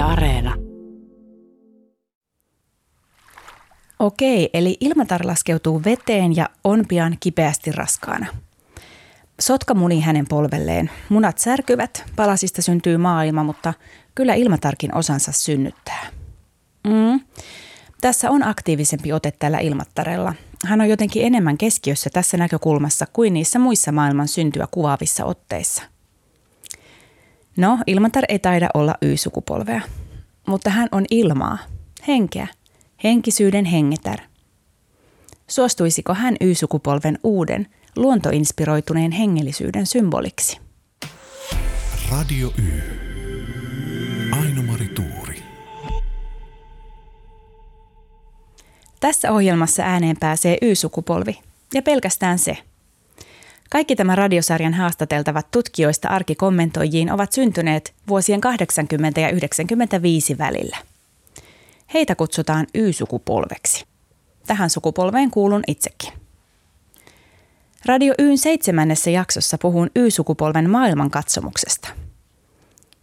Areena. Okei, eli ilmatar laskeutuu veteen ja on pian kipeästi raskaana. Sotka muni hänen polvelleen. Munat särkyvät, palasista syntyy maailma, mutta kyllä ilmatarkin osansa synnyttää. Mm. Tässä on aktiivisempi ote tällä ilmattarella. Hän on jotenkin enemmän keskiössä tässä näkökulmassa kuin niissä muissa maailman syntyä kuvaavissa otteissa. No, ilmatar ei taida olla Y-sukupolvea, mutta hän on ilmaa, henkeä, henkisyyden hengetär. Suostuisiko hän Y-sukupolven uuden, luontoinspiroituneen hengellisyyden symboliksi? Radio Y. Aino-Mari Tuuri. Tässä ohjelmassa ääneen pääsee Y-sukupolvi, ja pelkästään se. Kaikki tämän radiosarjan haastateltavat tutkijoista arkikommentoijiin ovat syntyneet vuosien 80 ja 95 välillä. Heitä kutsutaan Y-sukupolveksi. Tähän sukupolveen kuulun itsekin. Radio Yn seitsemännessä jaksossa puhun Y-sukupolven maailmankatsomuksesta.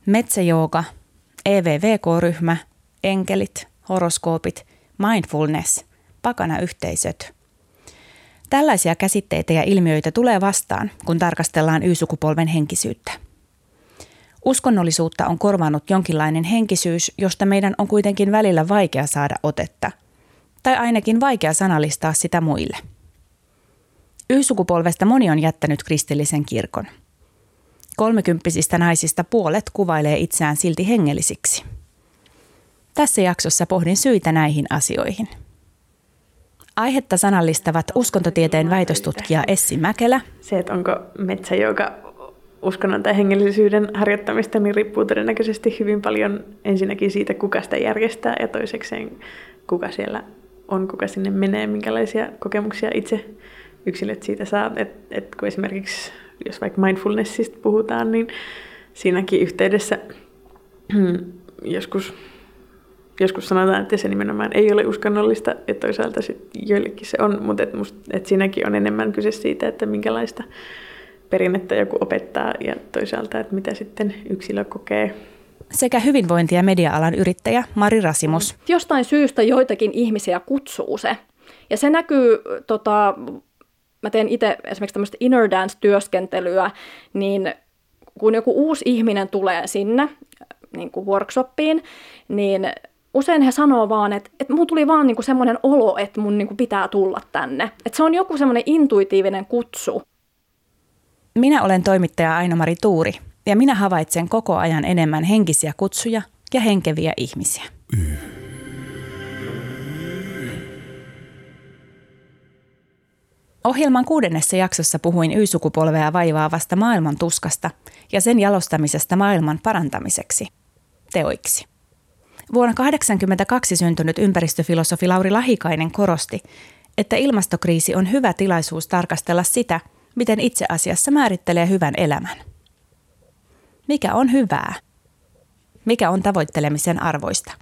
Metsäjooga, EVVK-ryhmä, enkelit, horoskoopit, mindfulness, pakanayhteisöt. Tällaisia käsitteitä ja ilmiöitä tulee vastaan, kun tarkastellaan Y-sukupolven henkisyyttä. Uskonnollisuutta on korvannut jonkinlainen henkisyys, josta meidän on kuitenkin välillä vaikea saada otetta, tai ainakin vaikea sanallistaa sitä muille – Y-sukupolvesta moni on jättänyt kristillisen kirkon. Kolmekymppisistä naisista puolet kuvailee itseään silti hengellisiksi. Tässä jaksossa pohdin syitä näihin asioihin. Aihetta sanallistavat uskontotieteen väitöstutkija Essi Mäkelä. Se, että onko metsä, joka uskonnon tai hengellisyyden harjoittamista, niin riippuu todennäköisesti hyvin paljon ensinnäkin siitä, kuka sitä järjestää ja toisekseen kuka siellä on, kuka sinne menee, minkälaisia kokemuksia itse yksilöt siitä saa. Että et kun esimerkiksi, jos vaikka mindfulnessista puhutaan, niin siinäkin yhteydessä joskus, joskus sanotaan, että se nimenomaan ei ole uskonnollista, ja toisaalta sit joillekin se on, mutta et must, et siinäkin on enemmän kyse siitä, että minkälaista perinnettä joku opettaa ja toisaalta, että mitä sitten yksilö kokee sekä hyvinvointi- ja media-alan yrittäjä Mari Rasimus. Jostain syystä joitakin ihmisiä kutsuu se. Ja se näkyy tota, mä teen itse esimerkiksi tämmöistä inner dance-työskentelyä, niin kun joku uusi ihminen tulee sinne niin kuin workshoppiin, niin usein he sanoo vaan, että, että mun tuli vaan niin semmoinen olo, että mun niin kuin pitää tulla tänne. Että se on joku semmoinen intuitiivinen kutsu. Minä olen toimittaja Aino-Mari Tuuri ja minä havaitsen koko ajan enemmän henkisiä kutsuja ja henkeviä ihmisiä. Ohjelman kuudennessa jaksossa puhuin Y-sukupolvea vaivaavasta maailman tuskasta ja sen jalostamisesta maailman parantamiseksi, teoiksi. Vuonna 1982 syntynyt ympäristöfilosofi Lauri Lahikainen korosti, että ilmastokriisi on hyvä tilaisuus tarkastella sitä, miten itse asiassa määrittelee hyvän elämän. Mikä on hyvää? Mikä on tavoittelemisen arvoista?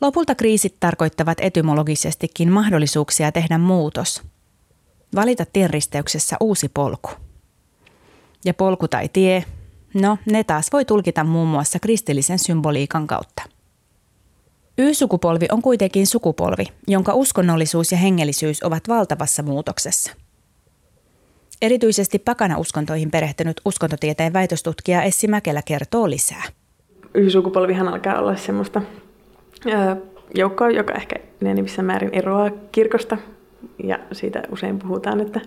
Lopulta kriisit tarkoittavat etymologisestikin mahdollisuuksia tehdä muutos – Valita tienristeyksessä uusi polku. Ja polku tai tie, no ne taas voi tulkita muun muassa kristillisen symboliikan kautta. Y-sukupolvi on kuitenkin sukupolvi, jonka uskonnollisuus ja hengellisyys ovat valtavassa muutoksessa. Erityisesti pakana-uskontoihin perehtynyt uskontotieteen väitöstutkija Essi Mäkelä kertoo lisää. Y-sukupolvihan alkaa olla semmoista joukkoa, joka ehkä enemmissä määrin eroaa kirkosta ja siitä usein puhutaan, että,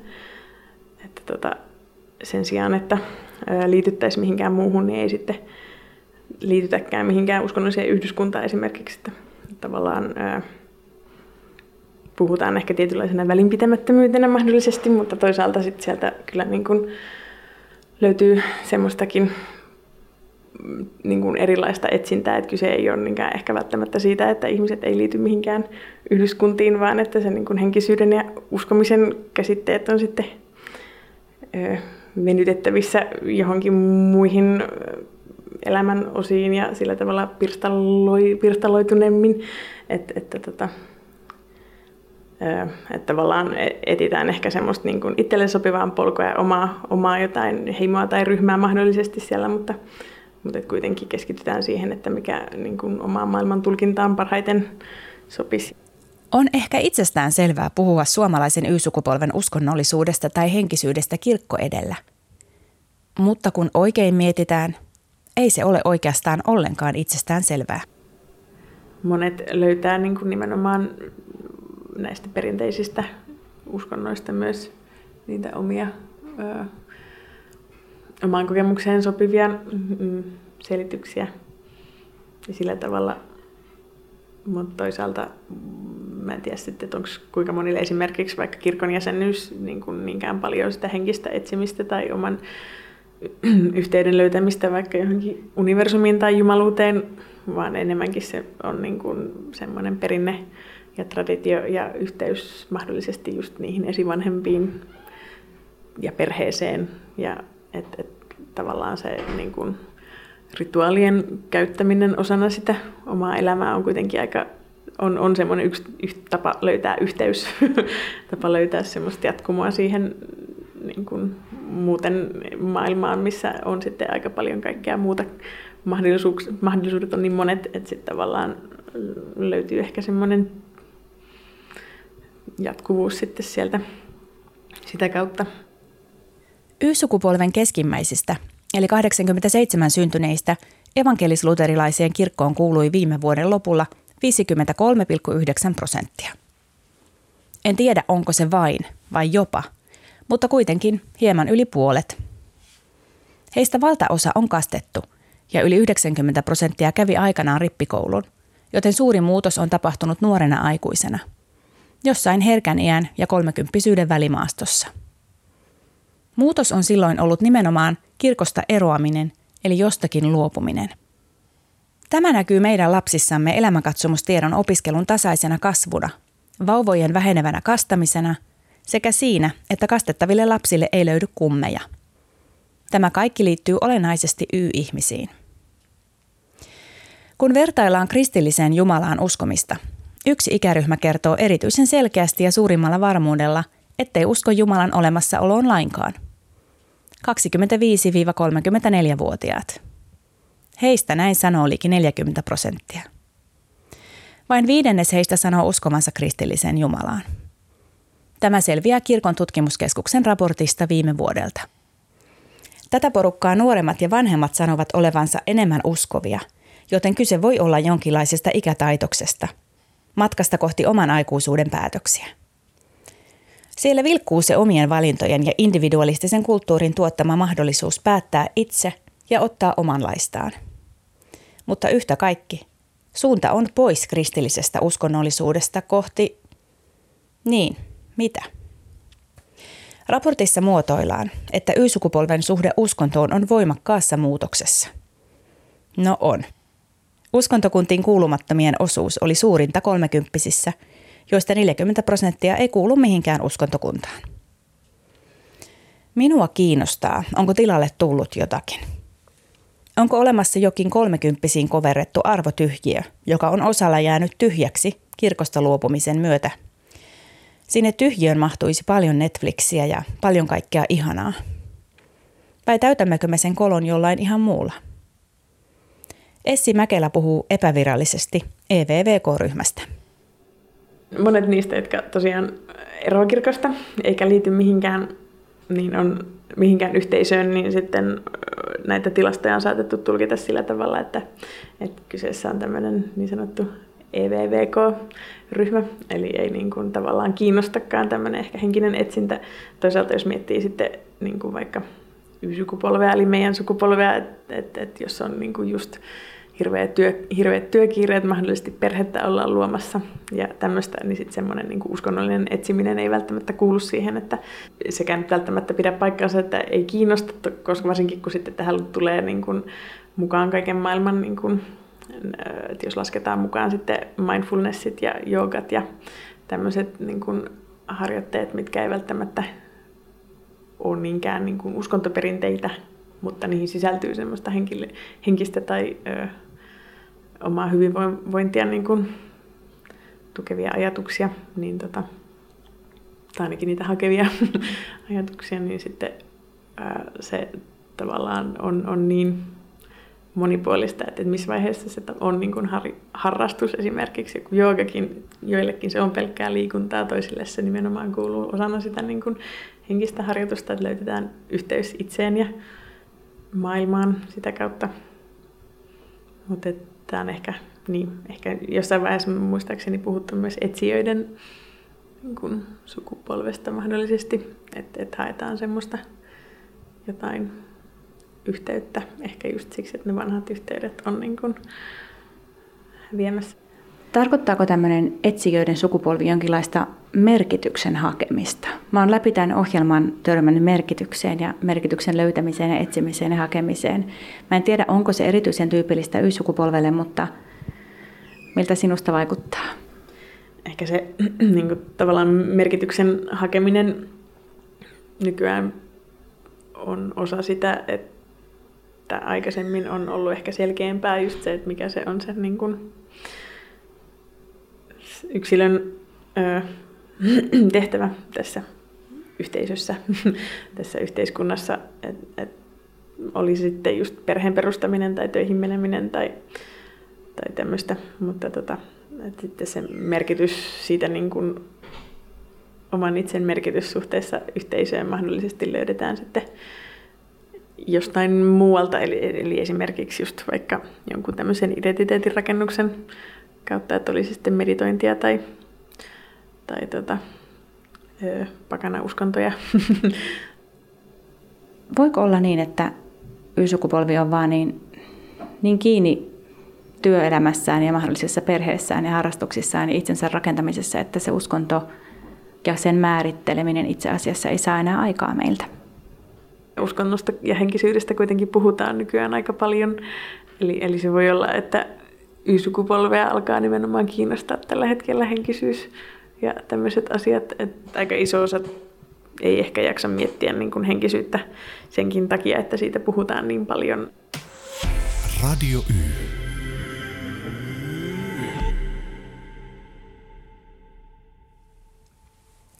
että tota, sen sijaan, että liityttäisiin mihinkään muuhun, niin ei sitten liitytäkään mihinkään uskonnolliseen yhdyskuntaan esimerkiksi. Että tavallaan puhutaan ehkä tietynlaisena välinpitämättömyytenä mahdollisesti, mutta toisaalta sitten sieltä kyllä niin kuin löytyy semmoistakin niin kuin erilaista etsintää, että kyse ei ole niinkään ehkä välttämättä siitä, että ihmiset ei liity mihinkään yhdyskuntiin, vaan että se niin kuin henkisyyden ja uskomisen käsitteet on sitten venytettävissä johonkin muihin elämän osiin ja sillä tavalla pirstaloi, pirstaloituneemmin, että, että, tota, että tavallaan e-, etitään ehkä semmoista niin kuin itselle sopivaa polkua ja omaa, omaa jotain heimoa tai ryhmää mahdollisesti siellä, mutta mutta kuitenkin keskitytään siihen, että mikä niin kuin omaan maailman tulkintaan parhaiten sopisi. On ehkä itsestään selvää puhua suomalaisen Y-sukupolven uskonnollisuudesta tai henkisyydestä kirkko edellä. Mutta kun oikein mietitään, ei se ole oikeastaan ollenkaan itsestään selvää. Monet löytää niin kuin nimenomaan näistä perinteisistä uskonnoista myös niitä omia ö, omaan kokemukseen sopivia mm, selityksiä. Ja sillä tavalla, mutta toisaalta mä en tiedä sitten, että onko kuinka monille esimerkiksi vaikka kirkon jäsenyys niin kuin niinkään paljon sitä henkistä etsimistä tai oman yhteyden löytämistä vaikka johonkin universumiin tai jumaluuteen, vaan enemmänkin se on niin kuin semmoinen perinne ja traditio ja yhteys mahdollisesti just niihin esivanhempiin ja perheeseen. Ja et, et, tavallaan se niin kuin, rituaalien käyttäminen osana sitä omaa elämää on kuitenkin aika on, on semmoinen yksi, yksi tapa löytää yhteys, tapa löytää semmoista jatkumoa siihen niin kuin muuten maailmaan, missä on sitten aika paljon kaikkea muuta. Mahdollisuudet on niin monet, että sitten tavallaan löytyy ehkä semmoinen jatkuvuus sitten sieltä sitä kautta. Y-sukupolven keskimmäisistä, eli 87 syntyneistä, evankelis-luterilaiseen kirkkoon kuului viime vuoden lopulla 53,9 prosenttia. En tiedä, onko se vain vai jopa, mutta kuitenkin hieman yli puolet. Heistä valtaosa on kastettu ja yli 90 prosenttia kävi aikanaan rippikoulun, joten suuri muutos on tapahtunut nuorena aikuisena – jossain herkän iän ja kolmekymppisyyden välimaastossa. Muutos on silloin ollut nimenomaan kirkosta eroaminen, eli jostakin luopuminen. Tämä näkyy meidän lapsissamme elämänkatsomustiedon opiskelun tasaisena kasvuna, vauvojen vähenevänä kastamisena sekä siinä, että kastettaville lapsille ei löydy kummeja. Tämä kaikki liittyy olennaisesti Y-ihmisiin. Kun vertaillaan kristilliseen Jumalaan uskomista, Yksi ikäryhmä kertoo erityisen selkeästi ja suurimmalla varmuudella, ettei usko Jumalan olemassaoloon lainkaan. 25-34-vuotiaat. Heistä näin sanoo liki 40 prosenttia. Vain viidennes heistä sanoo uskomansa kristilliseen Jumalaan. Tämä selviää kirkon tutkimuskeskuksen raportista viime vuodelta. Tätä porukkaa nuoremmat ja vanhemmat sanovat olevansa enemmän uskovia, joten kyse voi olla jonkinlaisesta ikätaitoksesta – matkasta kohti oman aikuisuuden päätöksiä. Siellä vilkkuu se omien valintojen ja individualistisen kulttuurin tuottama mahdollisuus päättää itse ja ottaa omanlaistaan. Mutta yhtä kaikki, suunta on pois kristillisestä uskonnollisuudesta kohti... Niin, mitä? Raportissa muotoillaan, että Y-sukupolven suhde uskontoon on voimakkaassa muutoksessa. No on – Uskontokuntiin kuulumattomien osuus oli suurinta kolmekymppisissä, joista 40 prosenttia ei kuulu mihinkään uskontokuntaan. Minua kiinnostaa, onko tilalle tullut jotakin. Onko olemassa jokin kolmekymppisiin koverrettu arvotyhjiö, joka on osalla jäänyt tyhjäksi kirkosta luopumisen myötä? Sinne tyhjiön mahtuisi paljon Netflixiä ja paljon kaikkea ihanaa. Vai täytämmekö me sen kolon jollain ihan muulla? Essi Mäkelä puhuu epävirallisesti EVVK-ryhmästä. Monet niistä, jotka tosiaan eroavat kirkosta eikä liity mihinkään, niin on mihinkään yhteisöön, niin sitten näitä tilastoja on saatettu tulkita sillä tavalla, että, että kyseessä on tämmöinen niin sanottu EVVK-ryhmä, eli ei niin kuin tavallaan kiinnostakaan tämmöinen ehkä henkinen etsintä. Toisaalta jos miettii sitten niin kuin vaikka Y-sukupolvea, eli meidän sukupolvea, että et, et jos on niin kuin just hirveät, työ, hirveät työkiireet, mahdollisesti perhettä ollaan luomassa. Ja tämmöistä, niin sitten semmoinen niin uskonnollinen etsiminen ei välttämättä kuulu siihen, että sekään nyt välttämättä pidä paikkaansa, että ei kiinnosta, koska varsinkin kun sitten tähän tulee niin kuin mukaan kaiken maailman, niin kuin, että jos lasketaan mukaan sitten mindfulnessit ja joogat ja tämmöiset niin kuin harjoitteet, mitkä ei välttämättä ole niinkään niin kuin uskontoperinteitä, mutta niihin sisältyy semmoista henkistä tai omaa hyvinvointia niin kuin tukevia ajatuksia, niin tota, tai ainakin niitä hakevia ajatuksia, niin sitten ää, se tavallaan on, on niin monipuolista, että missä vaiheessa se on niin kuin har, harrastus esimerkiksi, kun joogakin, joillekin se on pelkkää liikuntaa, toisille se nimenomaan kuuluu osana sitä niin kuin henkistä harjoitusta, että löytetään yhteys itseen ja maailmaan sitä kautta. Mutta tämä on ehkä, niin, ehkä jossain vaiheessa muistaakseni puhuttu myös etsijöiden niin kuin sukupolvesta mahdollisesti, että, että haetaan semmoista jotain yhteyttä, ehkä just siksi, että ne vanhat yhteydet on niin kuin viemässä. Tarkoittaako tämmöinen etsijöiden sukupolvi jonkinlaista merkityksen hakemista? Mä oon läpi tämän ohjelman törmännyt merkitykseen ja merkityksen löytämiseen ja etsimiseen ja hakemiseen. Mä en tiedä, onko se erityisen tyypillistä Y-sukupolvelle, mutta miltä sinusta vaikuttaa? Ehkä se niin kuin, tavallaan merkityksen hakeminen nykyään on osa sitä, että aikaisemmin on ollut ehkä selkeämpää just se, että mikä se on se niin kuin, yksilön tehtävä tässä yhteisössä, tässä yhteiskunnassa, että et oli sitten just perheen perustaminen tai töihin meneminen tai, tai tämmöistä, mutta tota, et sitten se merkitys siitä niin kuin oman itsen merkitys suhteessa yhteisöön mahdollisesti löydetään sitten jostain muualta, eli, eli esimerkiksi just vaikka jonkun tämmöisen identiteetin rakennuksen kautta, että olisi sitten meditointia tai, tai tota, ö, pakana uskontoja. Voiko olla niin, että Y-sukupolvi on vaan niin, niin kiinni työelämässään ja mahdollisessa perheessään ja harrastuksissaan ja itsensä rakentamisessa, että se uskonto ja sen määritteleminen itse asiassa ei saa enää aikaa meiltä? Uskonnosta ja henkisyydestä kuitenkin puhutaan nykyään aika paljon. Eli, eli se voi olla, että Y-sukupolvea alkaa nimenomaan kiinnostaa tällä hetkellä henkisyys ja tämmöiset asiat. Että aika iso osa ei ehkä jaksa miettiä niin kuin henkisyyttä senkin takia, että siitä puhutaan niin paljon. Radio Y.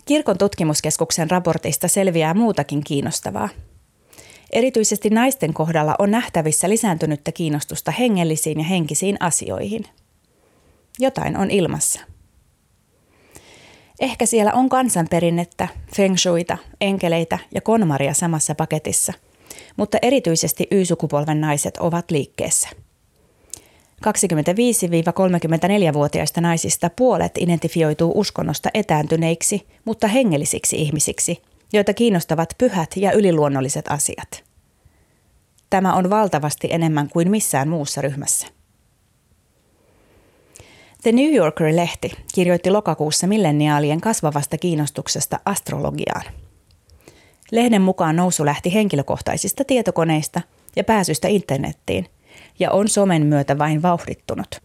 Kirkon tutkimuskeskuksen raportista selviää muutakin kiinnostavaa. Erityisesti naisten kohdalla on nähtävissä lisääntynyttä kiinnostusta hengellisiin ja henkisiin asioihin. Jotain on ilmassa. Ehkä siellä on kansanperinnettä, feng shuita, enkeleitä ja konmaria samassa paketissa, mutta erityisesti Y-sukupolven naiset ovat liikkeessä. 25-34-vuotiaista naisista puolet identifioituu uskonnosta etääntyneiksi, mutta hengellisiksi ihmisiksi – joita kiinnostavat pyhät ja yliluonnolliset asiat. Tämä on valtavasti enemmän kuin missään muussa ryhmässä. The New Yorker-lehti kirjoitti lokakuussa milleniaalien kasvavasta kiinnostuksesta astrologiaan. Lehden mukaan nousu lähti henkilökohtaisista tietokoneista ja pääsystä internettiin ja on somen myötä vain vauhdittunut.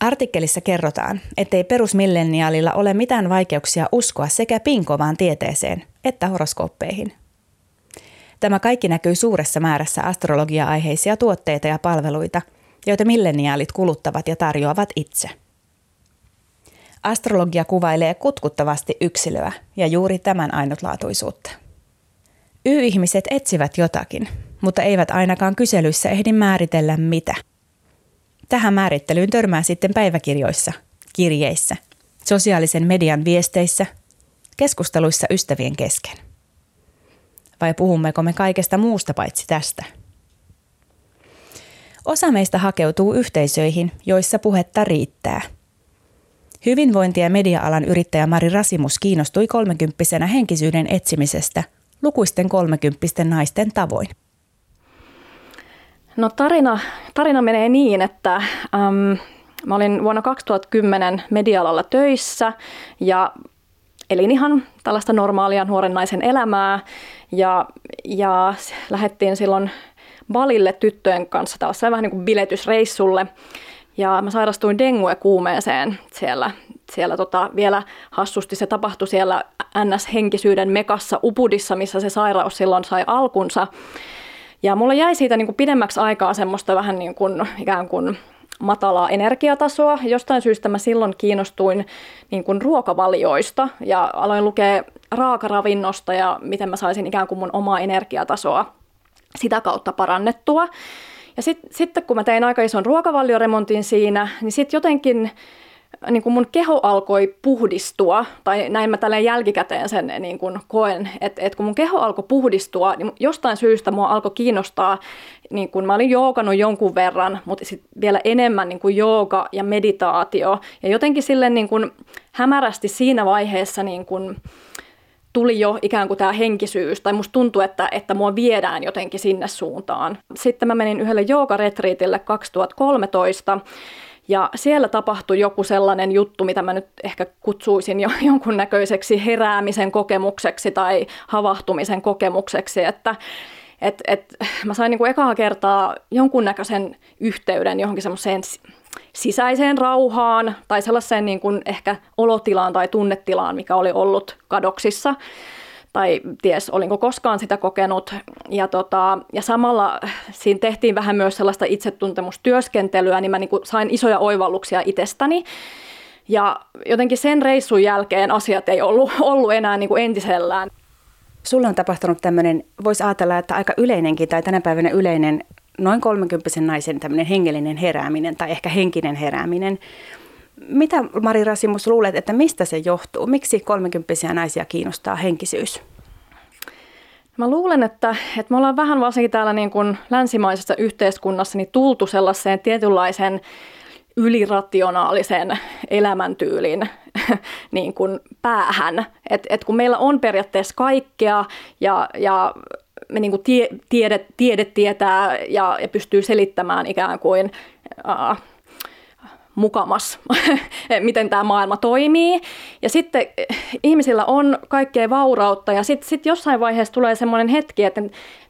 Artikkelissa kerrotaan, ettei perusmilleniaalilla ole mitään vaikeuksia uskoa sekä pinkovaan tieteeseen että horoskooppeihin. Tämä kaikki näkyy suuressa määrässä astrologia-aiheisia tuotteita ja palveluita, joita milleniaalit kuluttavat ja tarjoavat itse. Astrologia kuvailee kutkuttavasti yksilöä ja juuri tämän ainutlaatuisuutta. Y-ihmiset etsivät jotakin, mutta eivät ainakaan kyselyissä ehdi määritellä mitä – Tähän määrittelyyn törmää sitten päiväkirjoissa, kirjeissä, sosiaalisen median viesteissä, keskusteluissa ystävien kesken. Vai puhummeko me kaikesta muusta paitsi tästä? Osa meistä hakeutuu yhteisöihin, joissa puhetta riittää. Hyvinvointi- ja media-alan yrittäjä Mari Rasimus kiinnostui kolmekymppisenä henkisyyden etsimisestä lukuisten kolmekymppisten naisten tavoin. No tarina, tarina menee niin, että äm, mä olin vuonna 2010 medialalla töissä ja elin ihan tällaista normaalia nuoren naisen elämää ja, ja lähdettiin silloin Balille tyttöjen kanssa tällaiseen vähän niin kuin biletysreissulle. Ja mä sairastuin dengue-kuumeeseen siellä. Siellä tota, vielä hassusti se tapahtui siellä NS-henkisyyden mekassa Upudissa, missä se sairaus silloin sai alkunsa. Ja mulla jäi siitä niin kuin pidemmäksi aikaa semmoista vähän niin kuin ikään kuin matalaa energiatasoa. Jostain syystä mä silloin kiinnostuin niin kuin ruokavalioista ja aloin lukea raakaravinnosta ja miten mä saisin ikään kuin mun omaa energiatasoa sitä kautta parannettua. Ja sit, sitten kun mä tein aika ison ruokavalioremontin siinä, niin sitten jotenkin niin kuin mun keho alkoi puhdistua, tai näin mä tälleen jälkikäteen sen niin kuin koen, että, että kun mun keho alkoi puhdistua, niin jostain syystä mua alkoi kiinnostaa, niin kuin mä olin joogannut jonkun verran, mutta sit vielä enemmän niin kuin jooga ja meditaatio, ja jotenkin sille niin kuin hämärästi siinä vaiheessa niin kuin, tuli jo ikään kuin tämä henkisyys, tai musta tuntuu, että, että mua viedään jotenkin sinne suuntaan. Sitten mä menin yhdelle joogaretriitille 2013, ja siellä tapahtui joku sellainen juttu, mitä mä nyt ehkä kutsuisin jo jonkunnäköiseksi heräämisen kokemukseksi tai havahtumisen kokemukseksi, että et, et, mä sain niin kuin ekaa kertaa jonkunnäköisen yhteyden johonkin semmoiseen sisäiseen rauhaan tai sellaiseen niin kuin ehkä olotilaan tai tunnetilaan, mikä oli ollut kadoksissa tai ties olinko koskaan sitä kokenut. Ja, tota, ja samalla siinä tehtiin vähän myös sellaista itsetuntemustyöskentelyä, niin mä niin sain isoja oivalluksia itsestäni. Ja jotenkin sen reissun jälkeen asiat ei ollut, ollut enää niin kuin entisellään. Sulla on tapahtunut tämmöinen, voisi ajatella, että aika yleinenkin tai tänä päivänä yleinen noin 30 naisen tämmöinen hengellinen herääminen tai ehkä henkinen herääminen. Mitä Mari Rasimus luulet, että mistä se johtuu? Miksi 30 naisia kiinnostaa henkisyys? Mä luulen, että, että me ollaan vähän varsinkin täällä niin kuin länsimaisessa yhteiskunnassa niin tultu sellaiseen tietynlaisen ylirationaalisen elämäntyylin niin kuin päähän. Et, et kun meillä on periaatteessa kaikkea ja, ja me niin kuin tie, tiede, tiede tietää ja, ja pystyy selittämään ikään kuin uh, mukamas, miten tämä maailma toimii. Ja sitten eh, ihmisillä on kaikkea vaurautta ja sitten sit jossain vaiheessa tulee semmoinen hetki, että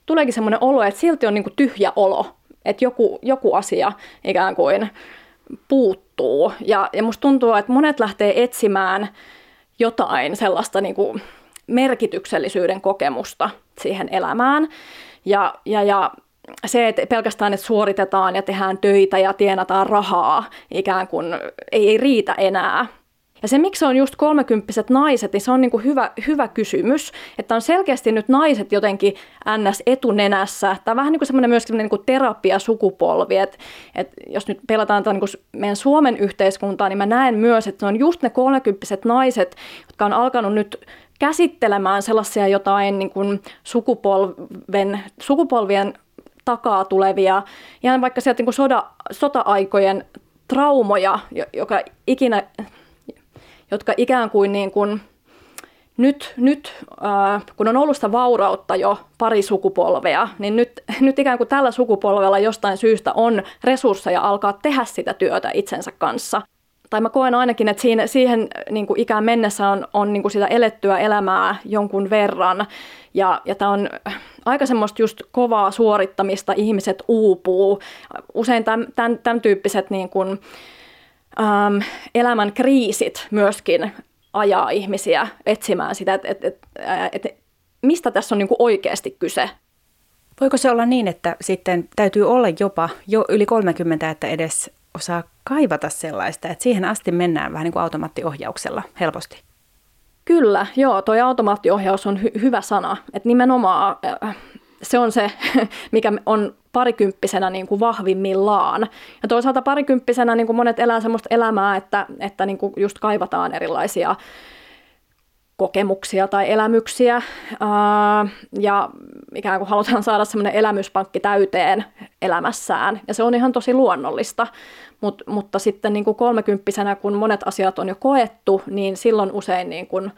tuleekin semmoinen olo, että silti on niin kuin tyhjä olo, että joku, joku asia ikään kuin puuttuu. Ja, ja musta tuntuu, että monet lähtee etsimään jotain sellaista niin kuin merkityksellisyyden kokemusta siihen elämään. Ja, ja, ja se, että pelkästään että suoritetaan ja tehdään töitä ja tienataan rahaa ikään kuin ei, ei riitä enää. Ja se, miksi on just kolmekymppiset naiset, niin se on niin kuin hyvä, hyvä kysymys, että on selkeästi nyt naiset jotenkin ns. etunenässä. Tämä on vähän niin kuin semmoinen myöskin niin kuin terapia-sukupolvi, että, että jos nyt pelataan tämän niin meidän Suomen yhteiskuntaa, niin mä näen myös, että se on just ne kolmekymppiset naiset, jotka on alkanut nyt käsittelemään sellaisia jotain niin kuin sukupolven, sukupolvien takaa tulevia, ihan vaikka sieltä niin kuin soda, sota-aikojen traumoja, joka ikinä, jotka ikään kuin, niin kuin nyt, nyt äh, kun on ollut sitä vaurautta jo pari sukupolvea, niin nyt, nyt ikään kuin tällä sukupolvella jostain syystä on resursseja alkaa tehdä sitä työtä itsensä kanssa. Tai mä koen ainakin, että siinä, siihen niin kuin ikään mennessä on, on niin kuin sitä elettyä elämää jonkun verran. Ja, ja tämä on aika semmoista just kovaa suorittamista, ihmiset uupuu. Usein tämän, tämän, tämän tyyppiset niin kuin, äm, elämän kriisit myöskin ajaa ihmisiä etsimään sitä, että et, et, et, mistä tässä on niin kuin oikeasti kyse. Voiko se olla niin, että sitten täytyy olla jopa jo yli 30, että edes osaa kaivata sellaista, että siihen asti mennään vähän niin kuin automaattiohjauksella helposti? Kyllä, joo, toi automaattiohjaus on hy- hyvä sana. Että nimenomaan äh, se on se, mikä on parikymppisenä niin kuin vahvimmillaan. Ja toisaalta parikymppisenä niin kuin monet elää sellaista elämää, että, että niin kuin just kaivataan erilaisia kokemuksia tai elämyksiä ää, ja ikään kuin halutaan saada semmoinen elämyspankki täyteen elämässään ja se on ihan tosi luonnollista, Mut, mutta sitten niin kuin kolmekymppisenä, kun monet asiat on jo koettu, niin silloin usein niin kuin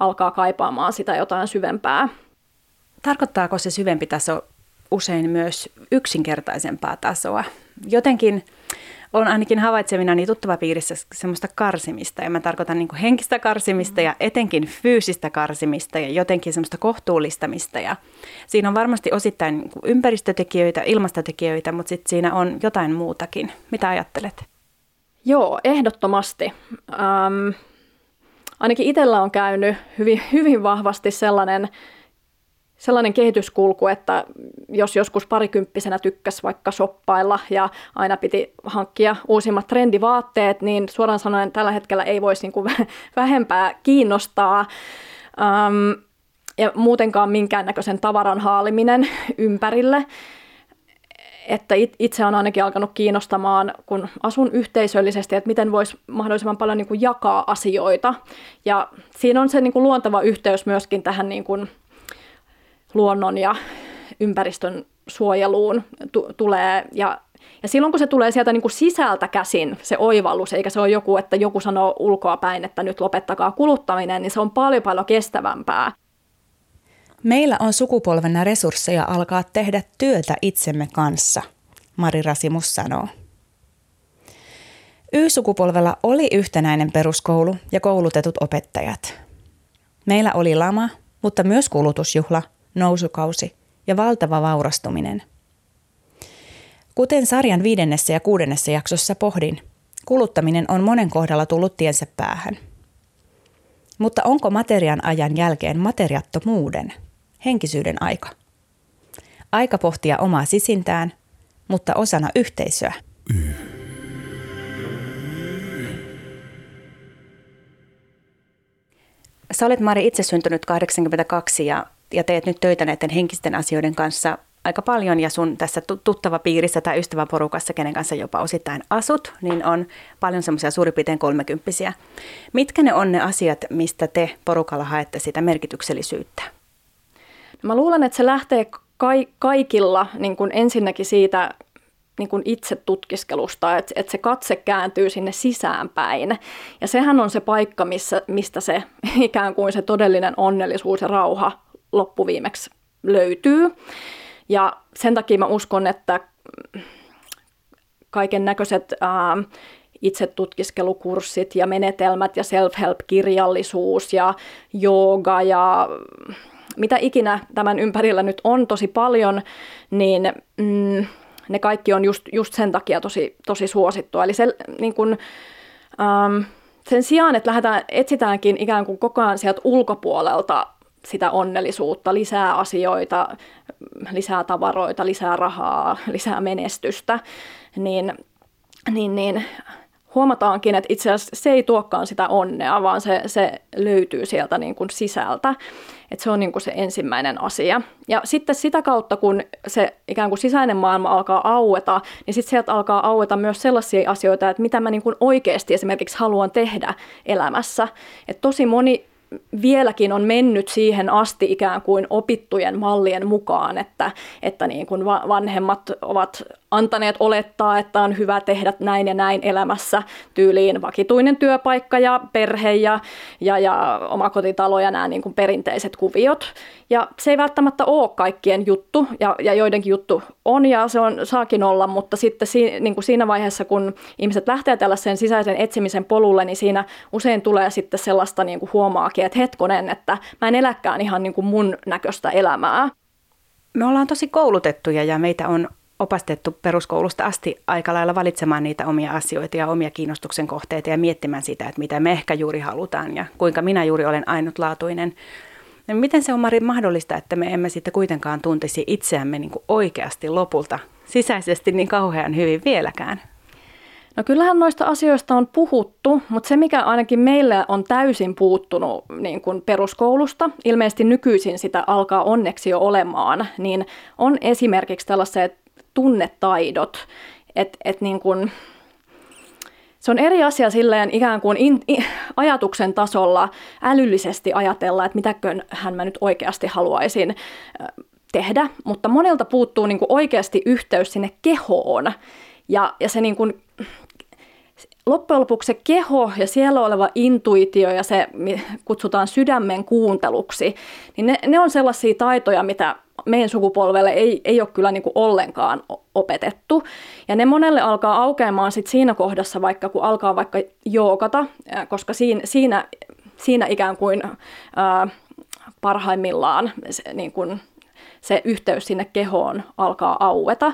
alkaa kaipaamaan sitä jotain syvempää. Tarkoittaako se syvempi taso usein myös yksinkertaisempaa tasoa? Jotenkin on ainakin havaitsemina niin tuttava piirissä semmoista karsimista, ja mä tarkoitan niin kuin henkistä karsimista ja etenkin fyysistä karsimista ja jotenkin semmoista kohtuullistamista. Ja siinä on varmasti osittain niin ympäristötekijöitä, ilmastotekijöitä, mutta sitten siinä on jotain muutakin. Mitä ajattelet? Joo, ehdottomasti. Ähm, ainakin itsellä on käynyt hyvin, hyvin vahvasti sellainen sellainen kehityskulku, että jos joskus parikymppisenä tykkäsi vaikka shoppailla ja aina piti hankkia uusimmat trendivaatteet, niin suoraan sanoen tällä hetkellä ei voisi niin vähempää kiinnostaa. Um, ja muutenkaan minkäännäköisen tavaran haaliminen ympärille. että itse on ainakin alkanut kiinnostamaan, kun asun yhteisöllisesti, että miten voisi mahdollisimman paljon niin kuin jakaa asioita. Ja siinä on se niin kuin luontava yhteys myöskin tähän niin kuin luonnon ja ympäristön suojeluun t- tulee. Ja, ja silloin kun se tulee sieltä niin kuin sisältä käsin, se oivallus, eikä se ole joku, että joku sanoo ulkoa päin, että nyt lopettakaa kuluttaminen, niin se on paljon paljon kestävämpää. Meillä on sukupolvena resursseja alkaa tehdä työtä itsemme kanssa, Mari Rasimus sanoo. Y-sukupolvella oli yhtenäinen peruskoulu ja koulutetut opettajat. Meillä oli lama, mutta myös kulutusjuhla, nousukausi ja valtava vaurastuminen. Kuten sarjan viidennessä ja kuudennessa jaksossa pohdin, kuluttaminen on monen kohdalla tullut tiensä päähän. Mutta onko materian ajan jälkeen materiattomuuden – henkisyyden aika. Aika pohtia omaa sisintään, mutta osana yhteisöä. Sä olet Mari itse syntynyt 82 ja, ja teet nyt töitä näiden henkisten asioiden kanssa aika paljon ja sun tässä tuttava piirissä tai ystäväporukassa, kenen kanssa jopa osittain asut, niin on paljon semmoisia suurin piirtein kolmekymppisiä. Mitkä ne on ne asiat, mistä te porukalla haette sitä merkityksellisyyttä? Mä luulen, että se lähtee ka- kaikilla niin kuin ensinnäkin siitä niin kuin itse tutkiskelusta, että, että se katse kääntyy sinne sisäänpäin. Ja sehän on se paikka, missä, mistä se ikään kuin se todellinen onnellisuus ja rauha loppuviimeksi löytyy. Ja sen takia mä uskon, että kaiken näköiset itse tutkiskelukurssit ja menetelmät ja self-help-kirjallisuus ja jooga ja mitä ikinä tämän ympärillä nyt on tosi paljon, niin mm, ne kaikki on just, just sen takia tosi, tosi suosittua. Eli se, niin kun, ähm, sen sijaan, että lähdetään, etsitäänkin ikään kuin koko ajan sieltä ulkopuolelta sitä onnellisuutta, lisää asioita, lisää tavaroita, lisää rahaa, lisää menestystä, niin, niin, niin huomataankin, että itse asiassa se ei tuokaan sitä onnea, vaan se, se löytyy sieltä niin kuin sisältä. Että se on niin kuin se ensimmäinen asia. Ja sitten sitä kautta, kun se ikään kuin sisäinen maailma alkaa aueta, niin sitten sieltä alkaa aueta myös sellaisia asioita, että mitä mä niin kuin oikeasti esimerkiksi haluan tehdä elämässä. Että tosi moni vieläkin on mennyt siihen asti ikään kuin opittujen mallien mukaan, että, että niin kuin vanhemmat ovat antaneet olettaa, että on hyvä tehdä näin ja näin elämässä tyyliin vakituinen työpaikka ja perhe ja, ja, ja omakotitalo ja nämä niin kuin perinteiset kuviot. Ja se ei välttämättä ole kaikkien juttu ja, ja joidenkin juttu on ja se on, saakin olla, mutta sitten si, niin kuin siinä vaiheessa, kun ihmiset lähtee tällaisen sisäisen etsimisen polulle, niin siinä usein tulee sitten sellaista niin kuin huomaakin, että hetkonen, että mä en eläkään ihan niin kuin mun näköistä elämää. Me ollaan tosi koulutettuja ja meitä on opastettu peruskoulusta asti aika lailla valitsemaan niitä omia asioita ja omia kiinnostuksen kohteita ja miettimään sitä, että mitä me ehkä juuri halutaan ja kuinka minä juuri olen ainutlaatuinen. Ja miten se on Mari mahdollista, että me emme sitten kuitenkaan tuntisi itseämme niin kuin oikeasti lopulta sisäisesti niin kauhean hyvin vieläkään? No kyllähän noista asioista on puhuttu, mutta se mikä ainakin meille on täysin puuttunut niin kuin peruskoulusta, ilmeisesti nykyisin sitä alkaa onneksi jo olemaan, niin on esimerkiksi tällaiset tunnetaidot, että et niin kuin, se on eri asia silleen ikään kuin in, in, ajatuksen tasolla älyllisesti ajatella, että mitäköhän mä nyt oikeasti haluaisin tehdä, mutta monelta puuttuu niin kuin oikeasti yhteys sinne kehoon. Ja, ja se niin kuin, loppujen lopuksi se keho ja siellä oleva intuitio ja se kutsutaan sydämen kuunteluksi, niin ne, ne on sellaisia taitoja, mitä meidän sukupolvelle ei, ei ole kyllä niin kuin ollenkaan opetettu. Ja ne monelle alkaa aukeamaan sit siinä kohdassa, vaikka kun alkaa vaikka jookata, koska siinä, siinä, siinä ikään kuin ää, parhaimmillaan se, niin kuin se yhteys sinne kehoon alkaa aueta.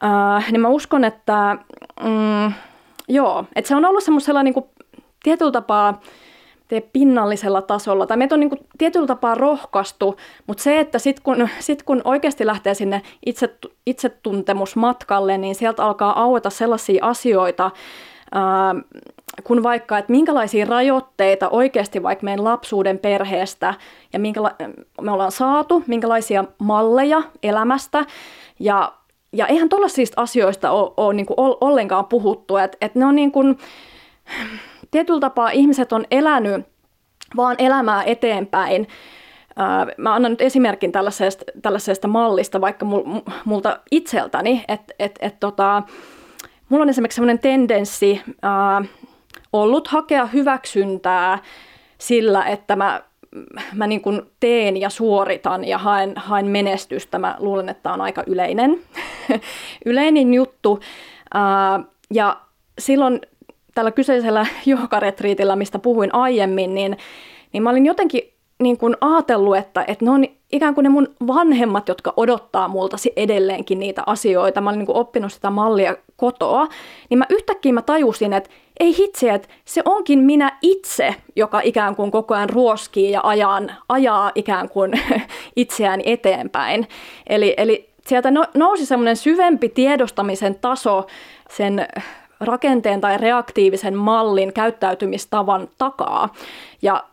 Ää, niin mä uskon, että mm, joo, että se on ollut semmoisella niin tietyllä tapaa tee pinnallisella tasolla, tai meitä on niin kuin tietyllä tapaa rohkaistu, mutta se, että sitten kun, sit kun oikeasti lähtee sinne itse, itsetuntemusmatkalle, niin sieltä alkaa aueta sellaisia asioita, ää, kun vaikka, että minkälaisia rajoitteita oikeasti vaikka meidän lapsuuden perheestä ja minkäla- me ollaan saatu, minkälaisia malleja elämästä, ja ja eihän tuollaisista asioista ole, ole niin ollenkaan puhuttu, että että ne on niin kuin, tietyllä tapaa ihmiset on elänyt vaan elämää eteenpäin. Mä annan nyt esimerkin tällaisesta, tällaisesta mallista vaikka multa itseltäni, että et, et, tota, mulla on esimerkiksi sellainen tendenssi ää, ollut hakea hyväksyntää sillä, että mä, mä niin kuin teen ja suoritan ja haen, haen menestystä. Mä luulen, että tämä on aika yleinen, yleinen juttu. Ää, ja silloin tällä kyseisellä johkaretriitillä, mistä puhuin aiemmin, niin, niin mä olin jotenkin niin kuin ajatellut, että, että ne on ikään kuin ne mun vanhemmat, jotka odottaa multa edelleenkin niitä asioita. Mä olin niin kuin oppinut sitä mallia kotoa. Niin mä yhtäkkiä mä tajusin, että ei hitsi, että se onkin minä itse, joka ikään kuin koko ajan ruoskii ja ajan, ajaa ikään kuin itseään eteenpäin. Eli, eli sieltä no, nousi semmoinen syvempi tiedostamisen taso sen rakenteen tai reaktiivisen mallin käyttäytymistavan takaa. Ja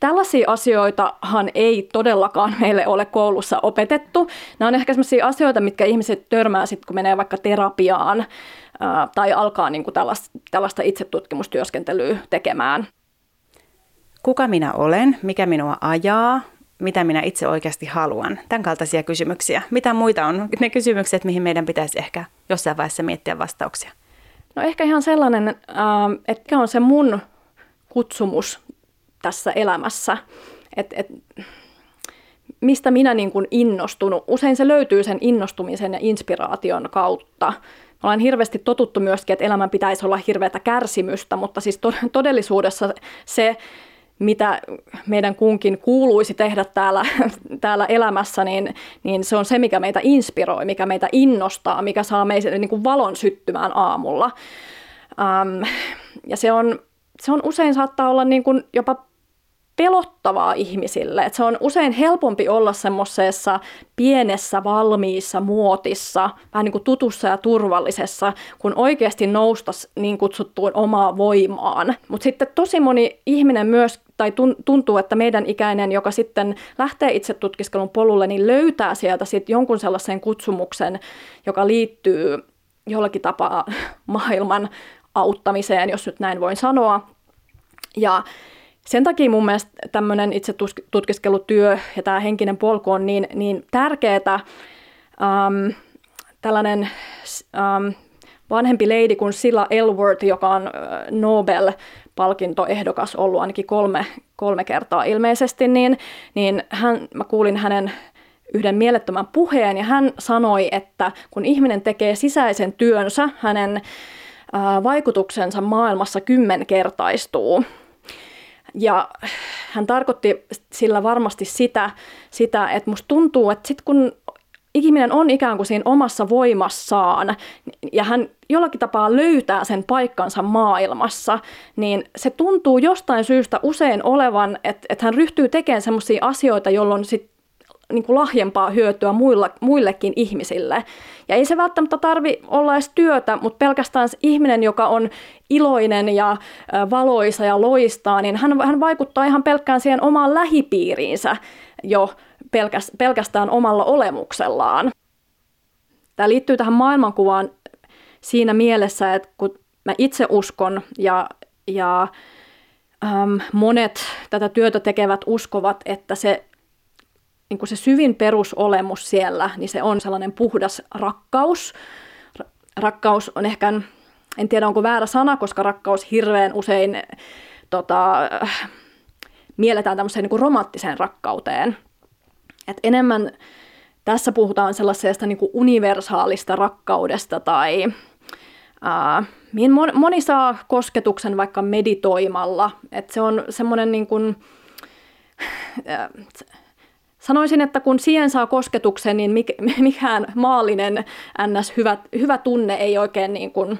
Tällaisia asioitahan ei todellakaan meille ole koulussa opetettu. Nämä on ehkä sellaisia asioita, mitkä ihmiset törmää sitten, kun menee vaikka terapiaan ää, tai alkaa niin kuin tällaista, tällaista itsetutkimustyöskentelyä tekemään. Kuka minä olen, mikä minua ajaa, mitä minä itse oikeasti haluan? Tämän kaltaisia kysymyksiä. Mitä muita on ne kysymykset, mihin meidän pitäisi ehkä jossain vaiheessa miettiä vastauksia? No ehkä ihan sellainen, että on se mun kutsumus tässä elämässä. Et, et, mistä minä niin kuin innostunut. Usein se löytyy sen innostumisen ja inspiraation kautta. Ollaan hirveästi totuttu myöskin, että elämän pitäisi olla hirveätä kärsimystä, mutta siis todellisuudessa se, mitä meidän kunkin kuuluisi tehdä täällä, täällä elämässä, niin, niin se on se, mikä meitä inspiroi, mikä meitä innostaa, mikä saa meidän niin kuin valon syttymään aamulla. Um, ja se on, se on usein saattaa olla niin kuin jopa pelottavaa ihmisille. Et se on usein helpompi olla semmoisessa pienessä, valmiissa muotissa, vähän niin kuin tutussa ja turvallisessa, kun oikeasti nousta niin kutsuttuun omaa voimaan. Mutta sitten tosi moni ihminen myös, tai tuntuu, että meidän ikäinen, joka sitten lähtee itse tutkiskelun polulle, niin löytää sieltä sitten jonkun sellaisen kutsumuksen, joka liittyy jollakin tapaa maailman auttamiseen, jos nyt näin voin sanoa. Ja sen takia mun mielestä tämmöinen itse tutkiskelutyö ja tämä henkinen polku on niin, niin tärkeää. Um, tällainen um, vanhempi leidi kuin Silla Elworth, joka on Nobel-palkintoehdokas ollut ainakin kolme, kolme kertaa ilmeisesti, niin, niin hän, mä kuulin hänen yhden mielettömän puheen ja hän sanoi, että kun ihminen tekee sisäisen työnsä, hänen vaikutuksensa maailmassa kymmenkertaistuu. Ja hän tarkoitti sillä varmasti sitä, sitä että musta tuntuu, että sit kun ihminen on ikään kuin siinä omassa voimassaan ja hän jollakin tapaa löytää sen paikkansa maailmassa, niin se tuntuu jostain syystä usein olevan, että, että hän ryhtyy tekemään sellaisia asioita, jolloin sit niin kuin lahjempaa hyötyä muilla, muillekin ihmisille. Ja ei se välttämättä tarvi olla edes työtä, mutta pelkästään se ihminen, joka on iloinen ja valoisa ja loistaa, niin hän, hän vaikuttaa ihan pelkkään siihen omaan lähipiiriinsä jo pelkästään omalla olemuksellaan. Tämä liittyy tähän maailmankuvaan siinä mielessä, että kun mä itse uskon ja, ja äm, monet tätä työtä tekevät uskovat, että se niin se syvin perusolemus siellä, niin se on sellainen puhdas rakkaus. Rakkaus on ehkä, en tiedä onko väärä sana, koska rakkaus hirveän usein tota, mielletään tämmöiseen niin romanttiseen rakkauteen. Et enemmän tässä puhutaan sellaisesta niin universaalista rakkaudesta tai ää, mihin moni saa kosketuksen vaikka meditoimalla. Et se on semmoinen niin kuin, Sanoisin, että kun siihen saa kosketuksen, niin mikään maallinen ns. Hyvä, hyvä tunne ei oikein niin kuin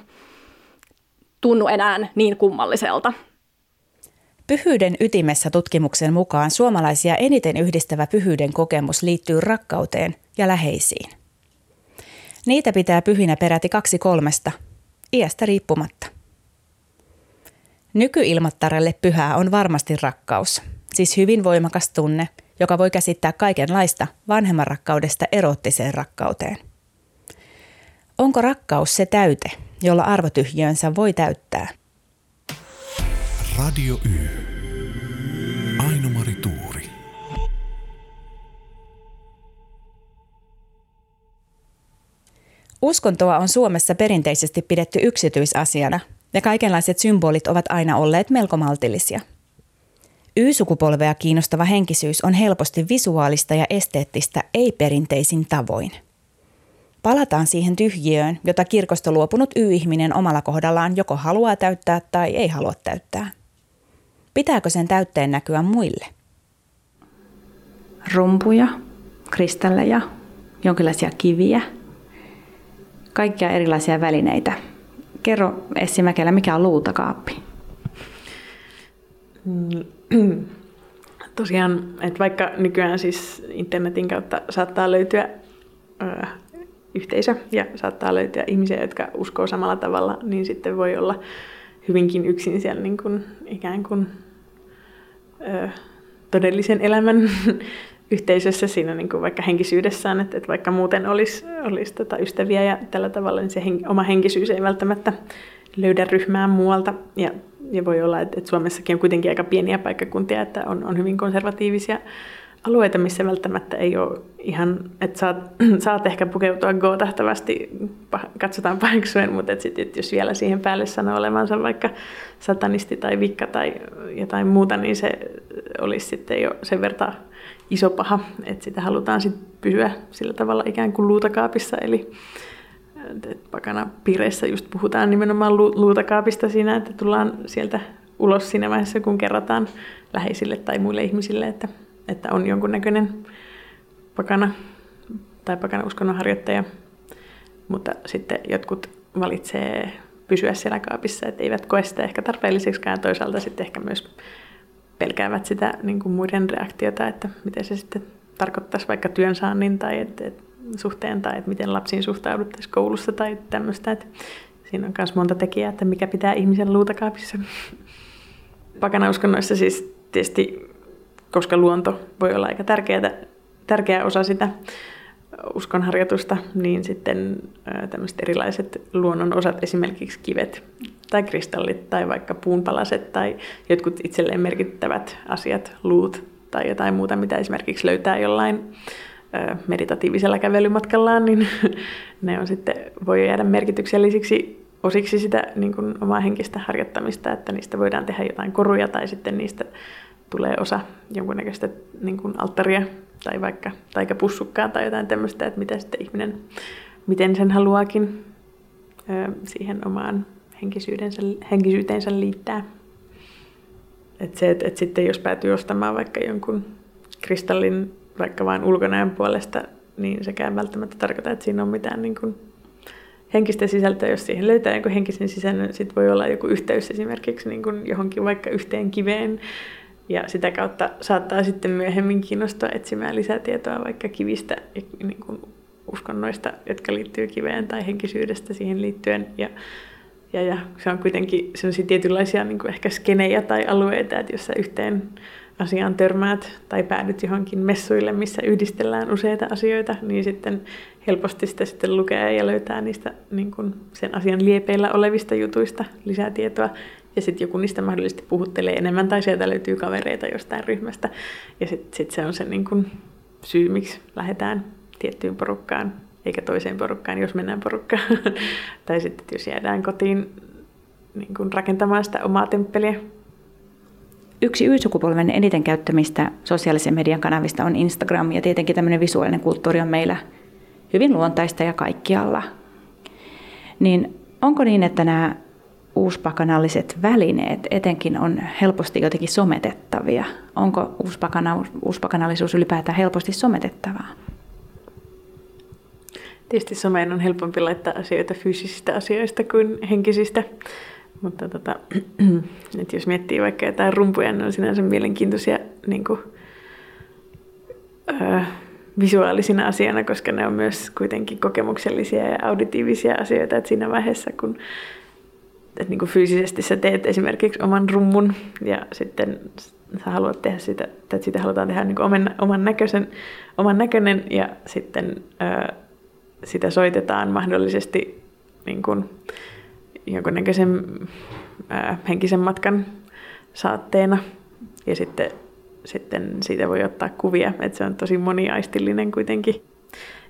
tunnu enää niin kummalliselta. Pyhyyden ytimessä tutkimuksen mukaan suomalaisia eniten yhdistävä pyhyyden kokemus liittyy rakkauteen ja läheisiin. Niitä pitää pyhinä peräti kaksi kolmesta, iästä riippumatta. Nykyilmattarelle pyhää on varmasti rakkaus, siis hyvin voimakas tunne – joka voi käsittää kaikenlaista vanhemman rakkaudesta erottiseen rakkauteen. Onko rakkaus se täyte, jolla arvotyhjönsä voi täyttää? Radio Y. Aino-Mari Tuuri. Uskontoa on Suomessa perinteisesti pidetty yksityisasiana, ja kaikenlaiset symbolit ovat aina olleet melko maltillisia. Y-sukupolvea kiinnostava henkisyys on helposti visuaalista ja esteettistä ei-perinteisin tavoin. Palataan siihen tyhjiöön, jota kirkosta luopunut Y-ihminen omalla kohdallaan joko haluaa täyttää tai ei halua täyttää. Pitääkö sen täytteen näkyä muille? Rumpuja, kristalleja, jonkinlaisia kiviä, kaikkia erilaisia välineitä. Kerro Essi Mäkelä, mikä on luutakaappi? Tosiaan, että vaikka nykyään siis internetin kautta saattaa löytyä ö, yhteisö ja saattaa löytyä ihmisiä, jotka uskoo samalla tavalla, niin sitten voi olla hyvinkin yksin siellä niin kuin, ikään kuin ö, todellisen elämän yhteisössä siinä niin kuin vaikka henkisyydessään, että, että vaikka muuten olisi, olisi tota ystäviä ja tällä tavalla, niin se hen, oma henkisyys ei välttämättä löydä ryhmää muualta. Ja, ja voi olla, että, että Suomessakin on kuitenkin aika pieniä paikkakuntia, että on, on hyvin konservatiivisia alueita, missä välttämättä ei ole ihan, että saat, saat ehkä pukeutua go-tahtavasti, katsotaan paheksuen, mutta että sit, että jos vielä siihen päälle sanoo olevansa vaikka satanisti tai vikka tai jotain muuta, niin se olisi sitten jo sen verran iso paha, että sitä halutaan sitten pysyä sillä tavalla ikään kuin luutakaapissa, eli pakana piireissä just puhutaan nimenomaan luutakaapista siinä, että tullaan sieltä ulos siinä vaiheessa, kun kerrotaan läheisille tai muille ihmisille, että, että on jonkunnäköinen pakana tai pakana uskonnonharjoittaja, mutta sitten jotkut valitsee pysyä siellä kaapissa, että eivät koe sitä ehkä tarpeelliseksikaan toisaalta sitten ehkä myös pelkäävät sitä niin kuin muiden reaktiota, että miten se sitten tarkoittaisi vaikka työnsaannin tai et, et, suhteen tai että miten lapsiin suhtauduttaisiin koulussa tai tämmöistä. Että siinä on myös monta tekijää, että mikä pitää ihmisen luutakaapissa. Pakanauskonnoissa siis tietysti, koska luonto voi olla aika tärkeää, tärkeä osa sitä uskonharjoitusta, niin sitten tämmöiset erilaiset luonnon osat, esimerkiksi kivet tai kristallit tai vaikka puunpalaset tai jotkut itselleen merkittävät asiat, luut tai jotain muuta, mitä esimerkiksi löytää jollain meditatiivisella kävelymatkallaan, niin ne on sitten, voi jäädä merkityksellisiksi osiksi sitä niin kuin omaa henkistä harjoittamista, että niistä voidaan tehdä jotain koruja tai sitten niistä tulee osa jonkunnäköistä niin kuin alttaria tai vaikka taikapussukkaa tai jotain tämmöistä, että mitä sitten ihminen, miten sen haluaakin siihen omaan henkisyytensä, henkisyyteensä liittää. Et se, että et sitten jos päätyy ostamaan vaikka jonkun kristallin vaikka vain ulkonäön puolesta, niin sekään välttämättä tarkoita, että siinä on mitään niin kuin henkistä sisältöä, jos siihen löytää jonkun henkisen sisällön, sitten voi olla joku yhteys esimerkiksi niin kuin johonkin vaikka yhteen kiveen, ja sitä kautta saattaa sitten myöhemmin kiinnostua etsimään lisätietoa vaikka kivistä ja niin kuin uskonnoista, jotka liittyy kiveen tai henkisyydestä siihen liittyen. Ja, ja, ja se on kuitenkin sellaisia tietynlaisia niin kuin ehkä skenejä tai alueita, että jos sä yhteen asiaan törmäät tai päädyt johonkin messuille, missä yhdistellään useita asioita, niin sitten helposti sitä sitten lukee ja löytää niistä niin kuin sen asian liepeillä olevista jutuista lisää tietoa. Ja sitten joku niistä mahdollisesti puhuttelee enemmän tai sieltä löytyy kavereita jostain ryhmästä. Ja sitten sit se on se niin kuin syy, miksi lähdetään tiettyyn porukkaan, eikä toiseen porukkaan, jos mennään porukkaan. tai sitten jos jäädään kotiin niin kuin rakentamaan sitä omaa temppeliä. Yksi Y-sukupolven eniten käyttämistä sosiaalisen median kanavista on Instagram ja tietenkin tämmöinen visuaalinen kulttuuri on meillä hyvin luontaista ja kaikkialla. Niin onko niin, että nämä uuspakanalliset välineet etenkin on helposti jotenkin sometettavia? Onko uuspakana, uuspakanallisuus ylipäätään helposti sometettavaa? Tietysti someen on helpompi laittaa asioita fyysisistä asioista kuin henkisistä. Mutta tota, että jos miettii vaikka jotain rumpuja, niin on sinänsä mielenkiintoisia niin kuin, öö, visuaalisina asiana, koska ne on myös kuitenkin kokemuksellisia ja auditiivisia asioita. Että siinä vaiheessa, kun että niin kuin fyysisesti sä teet esimerkiksi oman rummun ja sitten sä haluat tehdä sitä, että siitä halutaan tehdä niin kuin oman, oman, näköisen, oman näköinen ja sitten ää, sitä soitetaan mahdollisesti niin kuin jonkunnäköisen ää, henkisen matkan saatteena. Ja sitten, sitten siitä voi ottaa kuvia, että se on tosi moniaistillinen kuitenkin.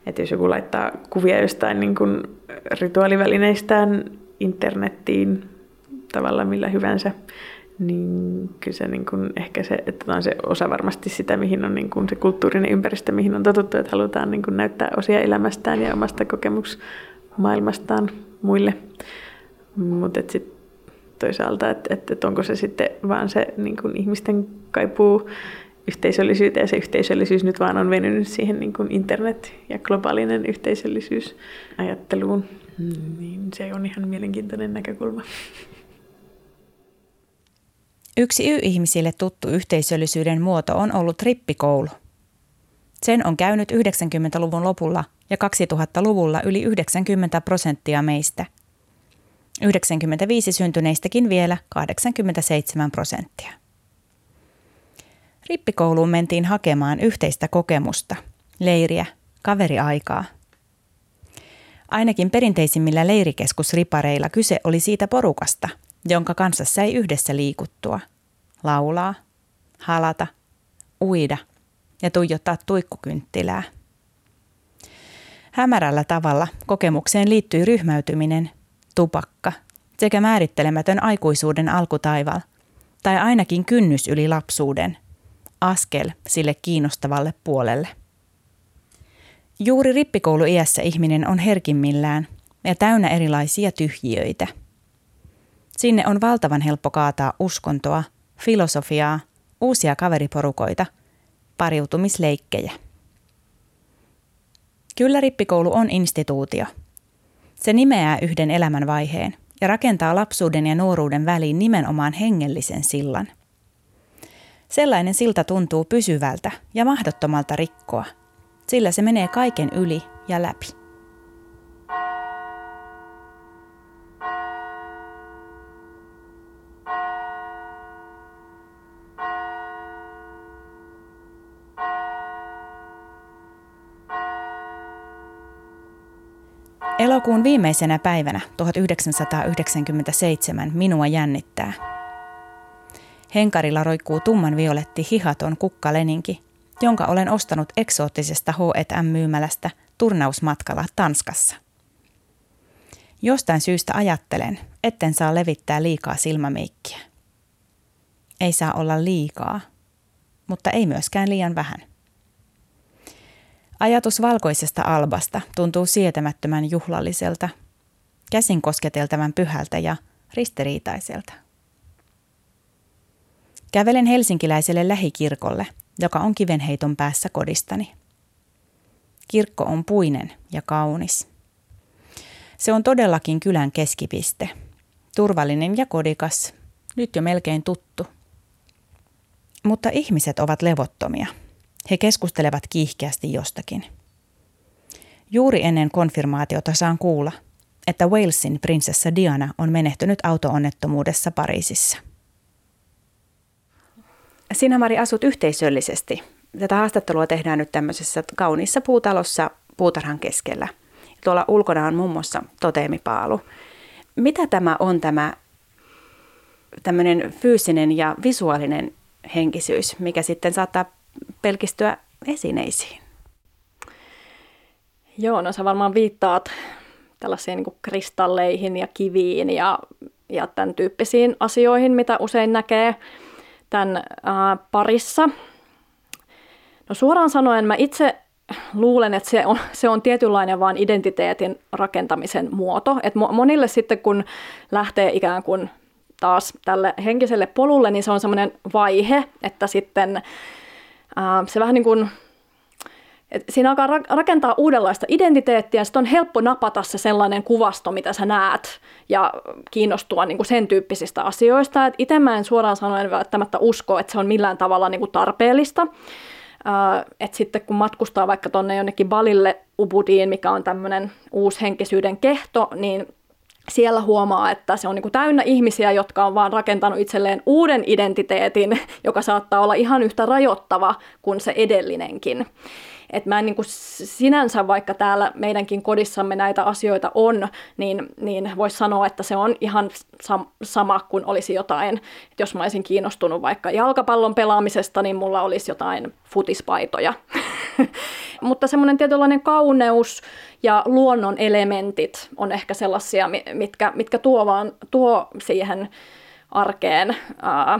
Että jos joku laittaa kuvia jostain niin kuin rituaalivälineistään internettiin tavalla millä hyvänsä, niin kyllä se niin kuin ehkä se, että on se osa varmasti sitä, mihin on niin kuin se kulttuurinen ympäristö, mihin on totuttu, että halutaan niin kuin näyttää osia elämästään ja omasta kokemusmaailmastaan muille. Mutta sitten toisaalta, että, että, että onko se sitten vaan se niin kuin ihmisten kaipuu yhteisöllisyyteen ja se yhteisöllisyys nyt vaan on venynyt siihen niin kuin internet- ja globaalinen yhteisöllisyys ajatteluun, niin se on ihan mielenkiintoinen näkökulma. Yksi Y-ihmisille tuttu yhteisöllisyyden muoto on ollut rippikoulu. Sen on käynyt 90-luvun lopulla ja 2000-luvulla yli 90 prosenttia meistä. 95 syntyneistäkin vielä 87 prosenttia. Rippikouluun mentiin hakemaan yhteistä kokemusta, leiriä, kaveriaikaa. Ainakin perinteisimmillä leirikeskusripareilla kyse oli siitä porukasta – jonka kanssa sai yhdessä liikuttua, laulaa, halata, uida ja tuijottaa tuikkukynttilää. Hämärällä tavalla kokemukseen liittyi ryhmäytyminen, tupakka sekä määrittelemätön aikuisuuden alkutaival, tai ainakin kynnys yli lapsuuden, askel sille kiinnostavalle puolelle. Juuri rippikouluiässä ihminen on herkimmillään ja täynnä erilaisia tyhjiöitä – Sinne on valtavan helppo kaataa uskontoa, filosofiaa, uusia kaveriporukoita, pariutumisleikkejä. Kyllä rippikoulu on instituutio. Se nimeää yhden elämänvaiheen ja rakentaa lapsuuden ja nuoruuden väliin nimenomaan hengellisen sillan. Sellainen silta tuntuu pysyvältä ja mahdottomalta rikkoa, sillä se menee kaiken yli ja läpi. Elokuun viimeisenä päivänä 1997 minua jännittää. Henkarilla roikkuu tumman violetti hihaton kukkaleninki, jonka olen ostanut eksoottisesta H&M-myymälästä turnausmatkalla Tanskassa. Jostain syystä ajattelen, etten saa levittää liikaa silmämeikkiä. Ei saa olla liikaa, mutta ei myöskään liian vähän. Ajatus valkoisesta albasta tuntuu sietämättömän juhlalliselta, käsin kosketeltavan pyhältä ja ristiriitaiselta. Kävelen helsinkiläiselle lähikirkolle, joka on kivenheiton päässä kodistani. Kirkko on puinen ja kaunis. Se on todellakin kylän keskipiste. Turvallinen ja kodikas, nyt jo melkein tuttu. Mutta ihmiset ovat levottomia – he keskustelevat kiihkeästi jostakin. Juuri ennen konfirmaatiota saan kuulla, että Walesin prinsessa Diana on menehtynyt autoonnettomuudessa Pariisissa. Sinä Mari asut yhteisöllisesti. Tätä haastattelua tehdään nyt tämmöisessä kauniissa puutalossa puutarhan keskellä. Tuolla ulkona on muun muassa toteemipaalu. Mitä tämä on tämä tämmöinen fyysinen ja visuaalinen henkisyys, mikä sitten saattaa pelkistyä esineisiin? Joo, no sä varmaan viittaat tällaisiin niin kristalleihin ja kiviin ja, ja tämän tyyppisiin asioihin, mitä usein näkee tämän ää, parissa. No suoraan sanoen mä itse luulen, että se on, se on tietynlainen vaan identiteetin rakentamisen muoto. Et monille sitten kun lähtee ikään kuin taas tälle henkiselle polulle, niin se on semmoinen vaihe, että sitten se vähän niin kuin, että siinä alkaa rakentaa uudenlaista identiteettiä, ja sitten on helppo napata se sellainen kuvasto, mitä sä näet, ja kiinnostua niin kuin sen tyyppisistä asioista. itse mä en suoraan sanoen välttämättä usko, että se on millään tavalla niin kuin tarpeellista. että sitten kun matkustaa vaikka tuonne jonnekin Balille Ubudiin, mikä on tämmöinen henkisyyden kehto, niin siellä huomaa, että se on niin kuin täynnä ihmisiä, jotka on vaan rakentanut itselleen uuden identiteetin, joka saattaa olla ihan yhtä rajoittava kuin se edellinenkin. Et mä en niin kuin sinänsä, vaikka täällä meidänkin kodissamme näitä asioita on, niin, niin voisi sanoa, että se on ihan sam- sama kuin olisi jotain. Et jos mä olisin kiinnostunut vaikka jalkapallon pelaamisesta, niin mulla olisi jotain futispaitoja. Mutta semmoinen tietynlainen kauneus ja luonnon elementit on ehkä sellaisia, mitkä, mitkä tuo, vaan, tuo siihen arkeen. Ää,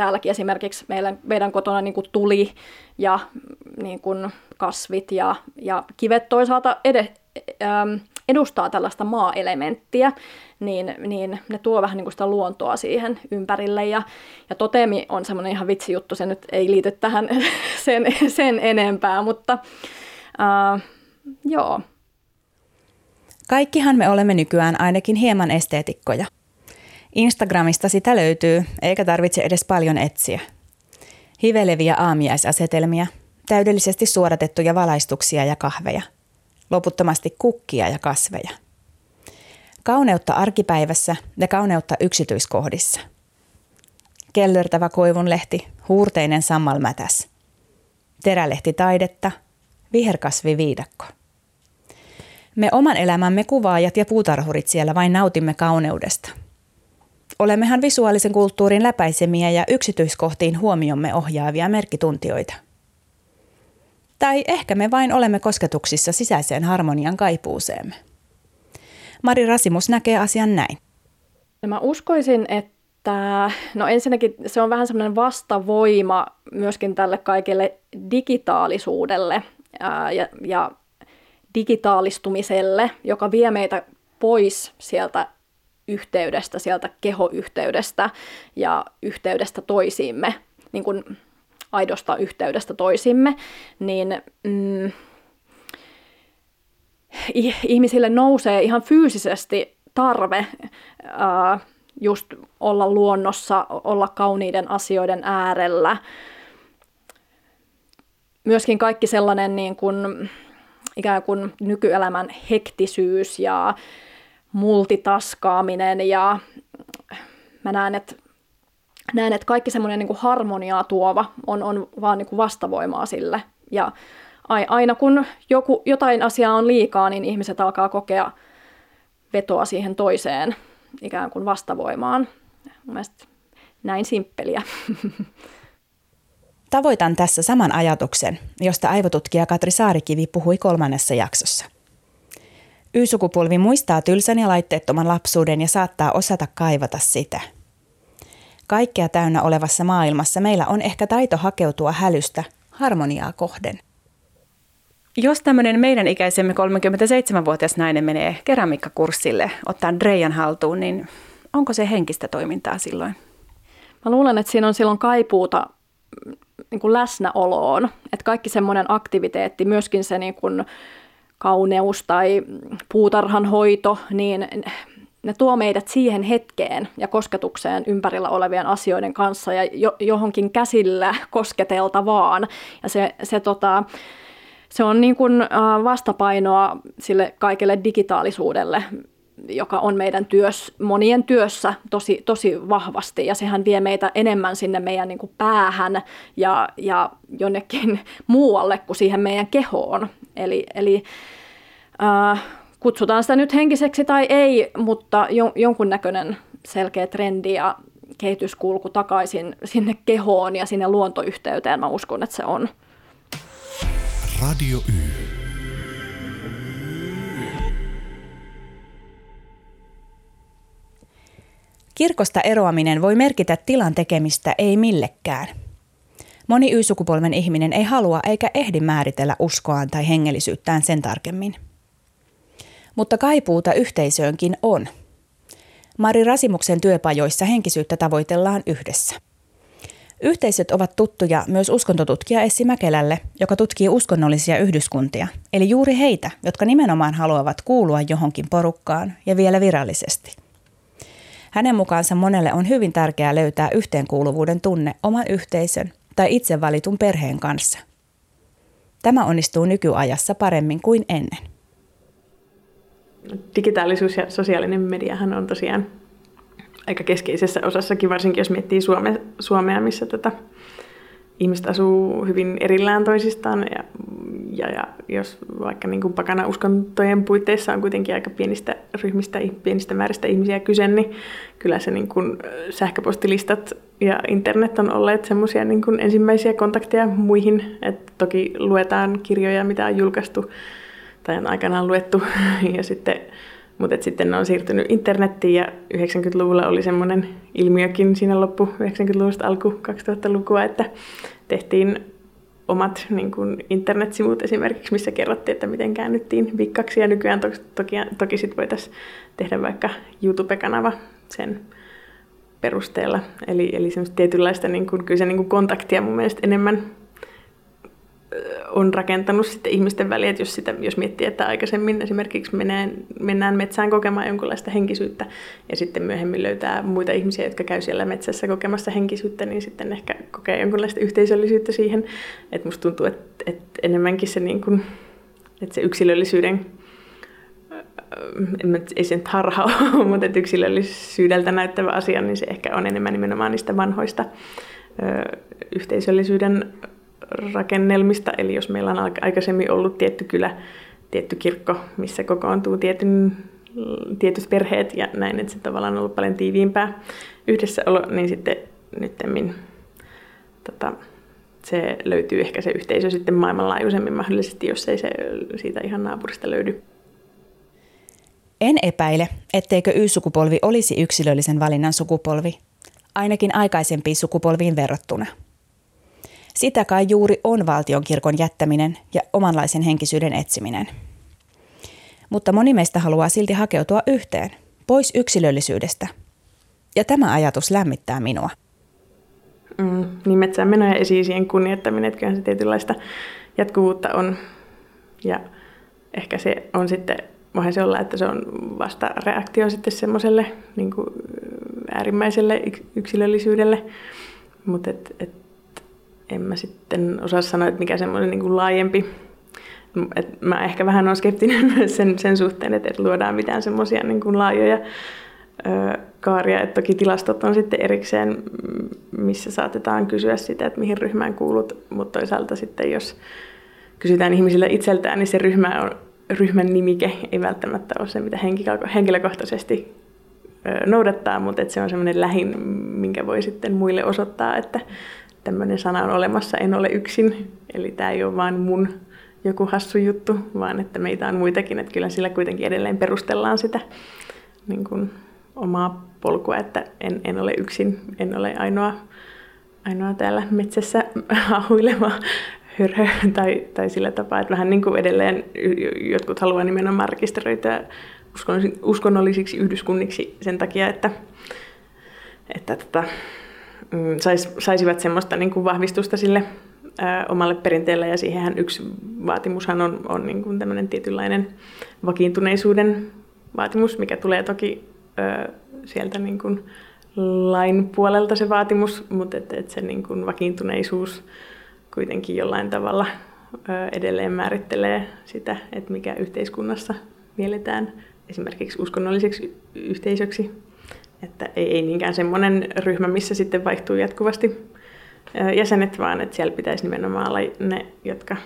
täälläkin esimerkiksi meidän, meidän kotona niin kuin tuli ja niin kuin kasvit ja, ja kivet toisaalta ed, edustaa tällaista maa-elementtiä, niin, niin ne tuo vähän niin kuin sitä luontoa siihen ympärille. Ja, ja totemi on semmoinen ihan vitsijuttu, se nyt ei liity tähän sen, sen enempää, mutta uh, joo. Kaikkihan me olemme nykyään ainakin hieman esteetikkoja. Instagramista sitä löytyy, eikä tarvitse edes paljon etsiä. Hiveleviä aamiaisasetelmia, täydellisesti suodatettuja valaistuksia ja kahveja, loputtomasti kukkia ja kasveja. Kauneutta arkipäivässä ja kauneutta yksityiskohdissa. Kellertävä koivunlehti, huurteinen sammalmätäs. Terälehti taidetta, viherkasvi viidakko. Me oman elämämme kuvaajat ja puutarhurit siellä vain nautimme kauneudesta – Olemmehan visuaalisen kulttuurin läpäisemiä ja yksityiskohtiin huomiomme ohjaavia merkkituntioita. Tai ehkä me vain olemme kosketuksissa sisäiseen harmonian kaipuuseemme. Mari Rasimus näkee asian näin. Mä uskoisin, että no ensinnäkin se on vähän semmoinen vastavoima myöskin tälle kaikelle digitaalisuudelle ää, ja, ja digitaalistumiselle, joka vie meitä pois sieltä yhteydestä, sieltä kehoyhteydestä ja yhteydestä toisiimme, niin kuin aidosta yhteydestä toisimme, niin mm, ihmisille nousee ihan fyysisesti tarve ää, just olla luonnossa, olla kauniiden asioiden äärellä. Myöskin kaikki sellainen niin kuin, ikään kuin nykyelämän hektisyys ja multitaskaaminen ja mä näen, että näen, että kaikki semmoinen niin harmoniaa tuova on, on vaan niin kuin vastavoimaa sille. Ja aina kun joku, jotain asiaa on liikaa, niin ihmiset alkaa kokea vetoa siihen toiseen ikään kuin vastavoimaan. Mielestäni näin simppeliä. Tavoitan tässä saman ajatuksen, josta aivotutkija Katri Saarikivi puhui kolmannessa jaksossa – Y-sukupolvi muistaa tylsän ja laitteettoman lapsuuden ja saattaa osata kaivata sitä. Kaikkea täynnä olevassa maailmassa meillä on ehkä taito hakeutua hälystä harmoniaa kohden. Jos tämmöinen meidän ikäisemme 37-vuotias nainen menee keramiikkakurssille ottaa Dreijan haltuun, niin onko se henkistä toimintaa silloin? Mä luulen, että siinä on silloin kaipuuta niin kuin läsnäoloon. Että kaikki semmoinen aktiviteetti, myöskin se niin kuin kauneus tai puutarhan hoito, niin ne tuo meidät siihen hetkeen ja kosketukseen ympärillä olevien asioiden kanssa ja jo, johonkin käsillä kosketeltavaan. Ja se, se, tota, se on niin kuin vastapainoa sille kaikelle digitaalisuudelle, joka on meidän työs, monien työssä tosi, tosi vahvasti ja sehän vie meitä enemmän sinne meidän niin kuin päähän ja, ja jonnekin muualle kuin siihen meidän kehoon. Eli, eli äh, kutsutaan sitä nyt henkiseksi tai ei, mutta jo, jonkunnäköinen selkeä trendi ja kehityskulku takaisin sinne kehoon ja sinne luontoyhteyteen, mä uskon, että se on. Radio Y. Kirkosta eroaminen voi merkitä tilan tekemistä ei millekään. Moni Y-sukupolven ihminen ei halua eikä ehdi määritellä uskoaan tai hengellisyyttään sen tarkemmin. Mutta kaipuuta yhteisöönkin on. Mari Rasimuksen työpajoissa henkisyyttä tavoitellaan yhdessä. Yhteisöt ovat tuttuja myös uskontotutkija Essi Mäkelälle, joka tutkii uskonnollisia yhdyskuntia, eli juuri heitä, jotka nimenomaan haluavat kuulua johonkin porukkaan ja vielä virallisesti. Hänen mukaansa monelle on hyvin tärkeää löytää yhteenkuuluvuuden tunne oman yhteisön tai itse valitun perheen kanssa. Tämä onnistuu nykyajassa paremmin kuin ennen. Digitaalisuus ja sosiaalinen mediahan on tosiaan aika keskeisessä osassakin, varsinkin jos miettii Suome, Suomea, missä tätä ihmiset asuu hyvin erillään toisistaan ja, ja, ja jos vaikka niin kuin pakana uskontojen puitteissa on kuitenkin aika pienistä ryhmistä, pienistä määristä ihmisiä kyse, niin kyllä se niin kuin sähköpostilistat ja internet on olleet semmoisia niin ensimmäisiä kontakteja muihin. Et toki luetaan kirjoja, mitä on julkaistu tai on aikanaan luettu ja sitten mutta sitten ne on siirtynyt internettiin ja 90-luvulla oli semmoinen ilmiökin siinä loppu 90-luvusta alku 2000-lukua, että tehtiin omat niin kuin internetsivut esimerkiksi, missä kerrottiin, että miten käännyttiin vikkaksi. Ja nykyään to- toki, toki sit voitaisiin tehdä vaikka YouTube-kanava sen perusteella. Eli, eli semmoista tietynlaista niin kuin, kyllä se niin kuin kontaktia mun mielestä enemmän on rakentanut sitten ihmisten väliä, jos, sitä, jos miettii, että aikaisemmin esimerkiksi mennään, mennään metsään kokemaan jonkinlaista henkisyyttä ja sitten myöhemmin löytää muita ihmisiä, jotka käy siellä metsässä kokemassa henkisyyttä, niin sitten ehkä kokee jonkinlaista yhteisöllisyyttä siihen. Että musta tuntuu, että, että enemmänkin se, niin kuin, että se yksilöllisyyden en, ei se nyt harha ole, mutta että yksilöllisyydeltä näyttävä asia, niin se ehkä on enemmän nimenomaan niistä vanhoista ö, yhteisöllisyyden rakennelmista. Eli jos meillä on aikaisemmin ollut tietty kylä, tietty kirkko, missä kokoontuu tietyn, tietyt perheet ja näin, että se tavallaan on ollut paljon tiiviimpää yhdessäolo, niin sitten nyttemmin tota, se löytyy ehkä se yhteisö sitten maailmanlaajuisemmin mahdollisesti, jos ei se siitä ihan naapurista löydy. En epäile, etteikö Y-sukupolvi olisi yksilöllisen valinnan sukupolvi, ainakin aikaisempiin sukupolviin verrattuna – sitä kai juuri on valtionkirkon jättäminen ja omanlaisen henkisyyden etsiminen. Mutta moni meistä haluaa silti hakeutua yhteen, pois yksilöllisyydestä. Ja tämä ajatus lämmittää minua. Mm, niin metsään meno ja esi kunnioittaminen, että kyllähän se tietynlaista jatkuvuutta on. Ja ehkä se on sitten, voihan se olla, että se on vasta reaktio sitten semmoiselle niin äärimmäiselle yksilöllisyydelle. Mutta et, et en mä sitten osaa sanoa, että mikä semmoinen niin kuin laajempi. Et mä ehkä vähän olen skeptinen myös sen, sen suhteen, että et luodaan mitään semmoisia niin laajoja ö, kaaria. Et toki tilastot on sitten erikseen, missä saatetaan kysyä sitä, että mihin ryhmään kuulut, mutta toisaalta sitten jos kysytään ihmisille itseltään, niin se ryhmä on, ryhmän nimike ei välttämättä ole se, mitä henkilökohtaisesti noudattaa, mutta että se on semmoinen lähin, minkä voi sitten muille osoittaa, että tämmöinen sana on olemassa, en ole yksin. Eli tämä ei ole vain mun joku hassu juttu, vaan että meitä on muitakin, että kyllä sillä kuitenkin edelleen perustellaan sitä niin kuin omaa polkua, että en, en ole yksin, en ole ainoa, ainoa täällä metsässä ahuileva hörhö tai, tai sillä tapaa, että vähän niin kuin edelleen jotkut haluaa nimenomaan rekisteröityä uskonnollisiksi yhdyskunniksi sen takia, että, että tota, Mm, sais, saisivat semmoista niin kuin vahvistusta sille ää, omalle perinteelle. Ja siihenhän yksi vaatimushan on, on niin kuin tämmöinen tietynlainen vakiintuneisuuden vaatimus, mikä tulee toki ää, sieltä niin kuin lain puolelta se vaatimus, mutta et, et se niin kuin vakiintuneisuus kuitenkin jollain tavalla edelleen määrittelee sitä, että mikä yhteiskunnassa mielletään esimerkiksi uskonnolliseksi yhteisöksi että ei, ei niinkään semmoinen ryhmä, missä sitten vaihtuu jatkuvasti jäsenet, vaan että siellä pitäisi nimenomaan olla ne, jotka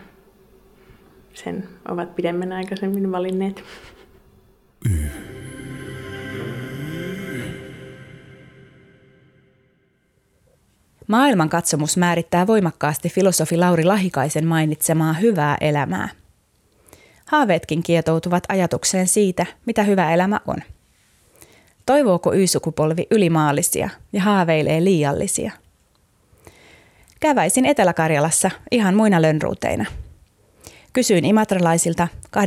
sen ovat pidemmän aikaisemmin valinneet. Maailmankatsomus määrittää voimakkaasti filosofi Lauri Lahikaisen mainitsemaa hyvää elämää. Haaveetkin kietoutuvat ajatukseen siitä, mitä hyvä elämä on – Toivooko Y-sukupolvi ylimaallisia ja haaveilee liiallisia? Käväisin Etelä-Karjalassa ihan muina lönruuteina. Kysyin imatralaisilta 83-97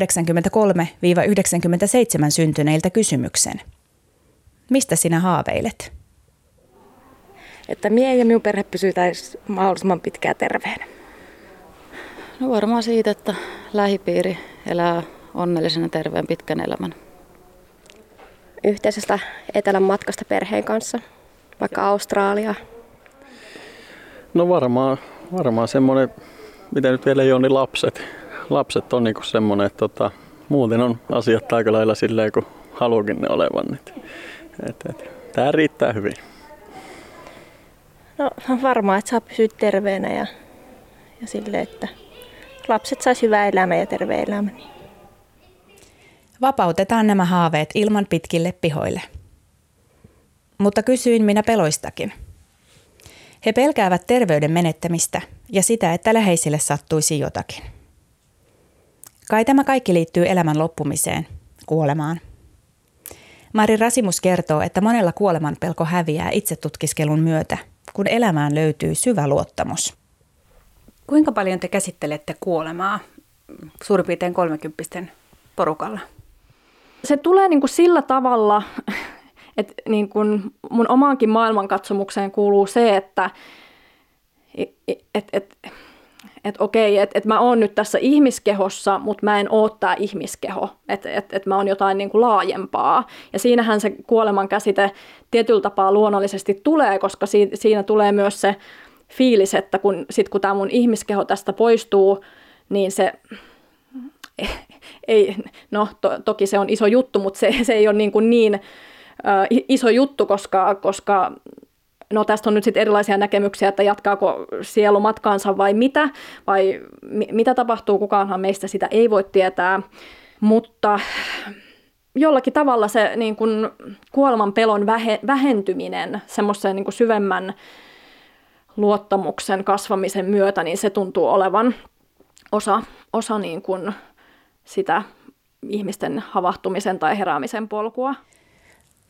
syntyneiltä kysymyksen. Mistä sinä haaveilet? Että mie ja minun perhe pysytäisi mahdollisimman pitkään terveenä. No varmaan siitä, että lähipiiri elää onnellisena terveen pitkän elämän yhteisestä etelän matkasta perheen kanssa, vaikka Australia? No varmaan, varmaan semmoinen, mitä nyt vielä ei ole, niin lapset. Lapset on niinku semmoinen, että tota, muuten on asiat aika lailla silleen, kun haluakin ne olevan. Et, et, et, tämä riittää hyvin. No varmaan, että saa pysyä terveenä ja, ja sille, että lapset saisi hyvää elämää ja terveen elämän. Vapautetaan nämä haaveet ilman pitkille pihoille. Mutta kysyin minä peloistakin. He pelkäävät terveyden menettämistä ja sitä, että läheisille sattuisi jotakin. Kai tämä kaikki liittyy elämän loppumiseen, kuolemaan. Mari Rasimus kertoo, että monella kuoleman pelko häviää itsetutkiskelun myötä, kun elämään löytyy syvä luottamus. Kuinka paljon te käsittelette kuolemaa suurin piirtein 30 porukalla? Se tulee niin kuin sillä tavalla, että niin kuin mun omaankin maailmankatsomukseen kuuluu se, että et, et, et, että okei, että et mä oon nyt tässä ihmiskehossa, mutta mä en oo tämä ihmiskeho, että et, et mä oon jotain niin kuin laajempaa. Ja siinähän se kuoleman käsite tietyllä tapaa luonnollisesti tulee, koska si, siinä tulee myös se fiilis, että kun, sit kun tämä mun ihmiskeho tästä poistuu, niin se ei, no to, toki se on iso juttu, mutta se, se ei ole niin, kuin niin äh, iso juttu, koska, koska no tästä on nyt sitten erilaisia näkemyksiä, että jatkaako sielu matkaansa vai mitä, vai mi- mitä tapahtuu, kukaanhan meistä sitä ei voi tietää, mutta jollakin tavalla se niin kuin kuoleman pelon vähe, vähentyminen semmoisen niin syvemmän luottamuksen kasvamisen myötä, niin se tuntuu olevan osa, osa niin kuin sitä ihmisten havahtumisen tai heräämisen polkua.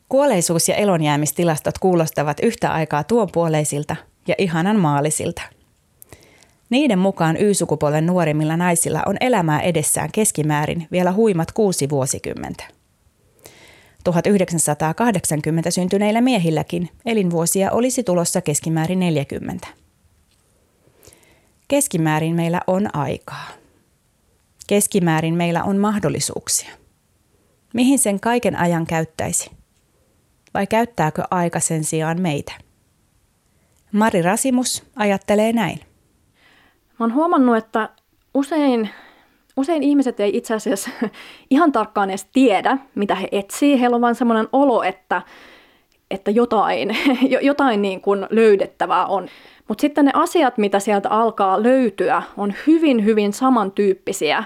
Kuolleisuus- ja elonjäämistilastot kuulostavat yhtä aikaa tuonpuoleisilta ja ihanan maalisilta. Niiden mukaan Y-sukupolven nuorimmilla naisilla on elämää edessään keskimäärin vielä huimat kuusi vuosikymmentä. 1980 syntyneillä miehilläkin elinvuosia olisi tulossa keskimäärin 40. Keskimäärin meillä on aikaa. Keskimäärin meillä on mahdollisuuksia. Mihin sen kaiken ajan käyttäisi? vai käyttääkö aika sen sijaan meitä? Mari Rasimus ajattelee näin. Mä oon huomannut, että usein, usein ihmiset ei itse asiassa ihan tarkkaan edes tiedä, mitä he etsii. Heillä on vain semmoinen olo, että, että jotain, jotain niin kuin löydettävää on. Mutta sitten ne asiat, mitä sieltä alkaa löytyä, on hyvin, hyvin samantyyppisiä.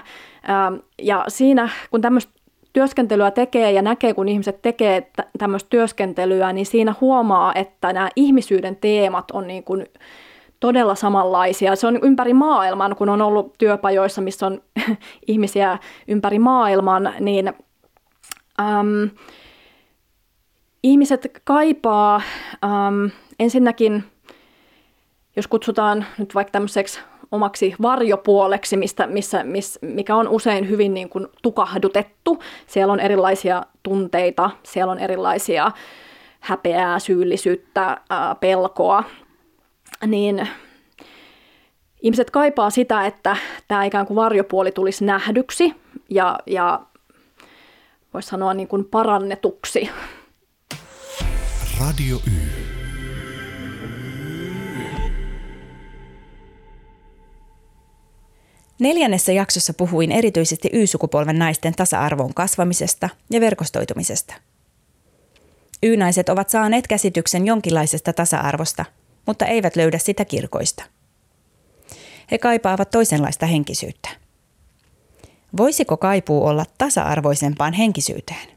Ja siinä, kun tämmöistä työskentelyä tekee ja näkee, kun ihmiset tekee tämmöistä työskentelyä, niin siinä huomaa, että nämä ihmisyyden teemat on niin kuin todella samanlaisia. Se on ympäri maailman, kun on ollut työpajoissa, missä on ihmisiä ympäri maailman, niin äm, ihmiset kaipaa äm, ensinnäkin, jos kutsutaan nyt vaikka tämmöiseksi omaksi varjopuoleksi, mistä, missä, miss, mikä on usein hyvin niin kuin tukahdutettu. Siellä on erilaisia tunteita, siellä on erilaisia häpeää, syyllisyyttä, ää, pelkoa. Niin ihmiset kaipaa sitä, että tämä ikään kuin varjopuoli tulisi nähdyksi ja, ja voisi sanoa niin kuin parannetuksi. Radio Y. Neljännessä jaksossa puhuin erityisesti Y-sukupolven naisten tasa-arvon kasvamisesta ja verkostoitumisesta. Y-naiset ovat saaneet käsityksen jonkinlaisesta tasa-arvosta, mutta eivät löydä sitä kirkoista. He kaipaavat toisenlaista henkisyyttä. Voisiko kaipuu olla tasa-arvoisempaan henkisyyteen?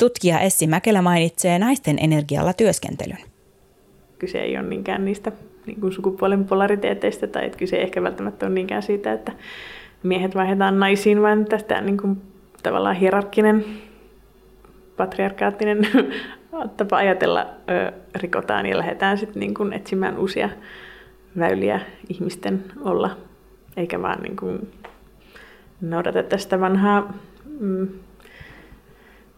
Tutkija Essi Mäkelä mainitsee naisten energialla työskentelyn. Kyse ei ole niinkään niistä niin kuin sukupuolen polariteeteista, tai että kyse ei ehkä välttämättä ole niinkään siitä, että miehet vaihdetaan naisiin, vaan tästä niin kuin, tavallaan hierarkkinen, patriarkaattinen tapa ajatella ö, rikotaan ja lähdetään sitten niin kuin etsimään uusia väyliä ihmisten olla, eikä vaan niin kuin noudata tästä vanhaa, mm,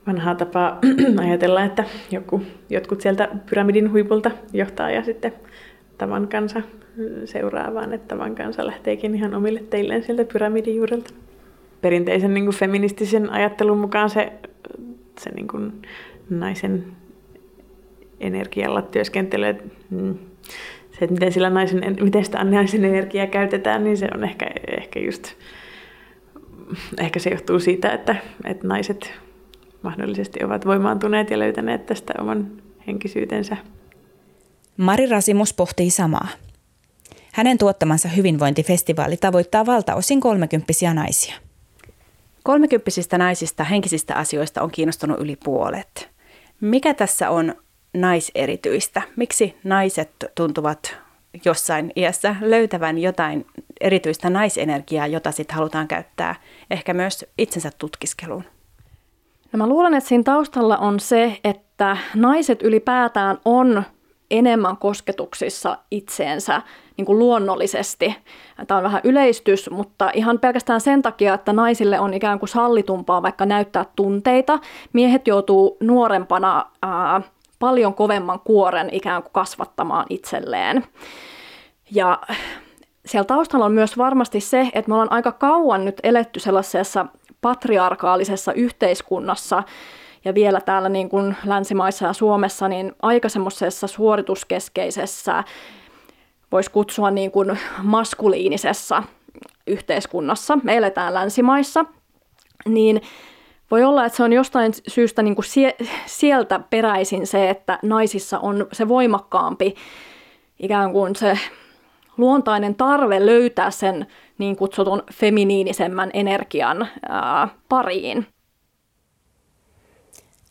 vanhaa tapaa ajatella, että joku, jotkut sieltä pyramidin huipulta johtaa ja sitten tavan kansa seuraa, vaan että tavan kansa lähteekin ihan omille teilleen sieltä pyramidin juurelta. Perinteisen niin kuin feministisen ajattelun mukaan se, se niin kuin naisen energialla työskentely, mm, se, että miten, sillä naisen, miten sitä naisen energiaa käytetään, niin se on ehkä, ehkä just, ehkä se johtuu siitä, että, että naiset mahdollisesti ovat voimaantuneet ja löytäneet tästä oman henkisyytensä Mari Rasimus pohtii samaa. Hänen tuottamansa hyvinvointifestivaali tavoittaa valtaosin kolmekymppisiä naisia. Kolmekymppisistä naisista henkisistä asioista on kiinnostunut yli puolet. Mikä tässä on naiserityistä? Miksi naiset tuntuvat jossain iässä löytävän jotain erityistä naisenergiaa, jota sitten halutaan käyttää ehkä myös itsensä tutkiskeluun? No mä luulen, että siinä taustalla on se, että naiset ylipäätään on enemmän kosketuksissa itseensä niin kuin luonnollisesti. Tämä on vähän yleistys, mutta ihan pelkästään sen takia, että naisille on ikään kuin sallitumpaa vaikka näyttää tunteita. Miehet joutuu nuorempana ää, paljon kovemman kuoren ikään kuin kasvattamaan itselleen. Ja siellä taustalla on myös varmasti se, että me ollaan aika kauan nyt eletty sellaisessa patriarkaalisessa yhteiskunnassa, ja vielä täällä niin kuin länsimaissa ja Suomessa, niin aika semmoisessa suorituskeskeisessä, voisi kutsua niin kuin maskuliinisessa yhteiskunnassa. Me eletään länsimaissa, niin voi olla, että se on jostain syystä niin kuin sie- sieltä peräisin se, että naisissa on se voimakkaampi ikään kuin se luontainen tarve löytää sen niin kutsutun feminiinisemmän energian ää, pariin.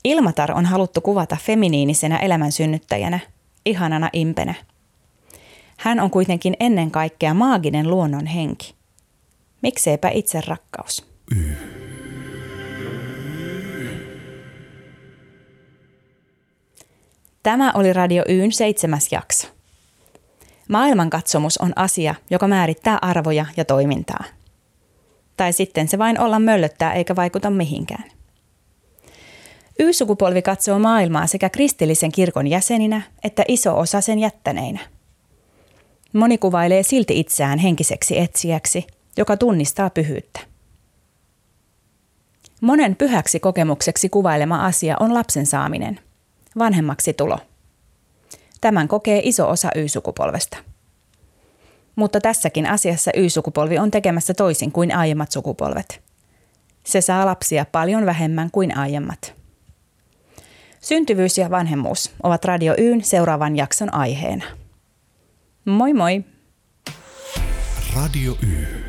Ilmatar on haluttu kuvata feminiinisenä elämän synnyttäjänä, ihanana impenä. Hän on kuitenkin ennen kaikkea maaginen luonnon henki. Mikseipä itse rakkaus? Tämä oli Radio Yyn seitsemäs jakso. Maailmankatsomus on asia, joka määrittää arvoja ja toimintaa. Tai sitten se vain olla möllöttää eikä vaikuta mihinkään. Y-sukupolvi katsoo maailmaa sekä kristillisen kirkon jäseninä että iso osa sen jättäneinä. Moni kuvailee silti itseään henkiseksi etsijäksi, joka tunnistaa pyhyyttä. Monen pyhäksi kokemukseksi kuvailema asia on lapsen saaminen, vanhemmaksi tulo. Tämän kokee iso osa Y-sukupolvesta. Mutta tässäkin asiassa Y-sukupolvi on tekemässä toisin kuin aiemmat sukupolvet. Se saa lapsia paljon vähemmän kuin aiemmat. Syntyvyys ja vanhemmuus ovat Radio Yyn seuraavan jakson aiheena. Moi moi! Radio Y.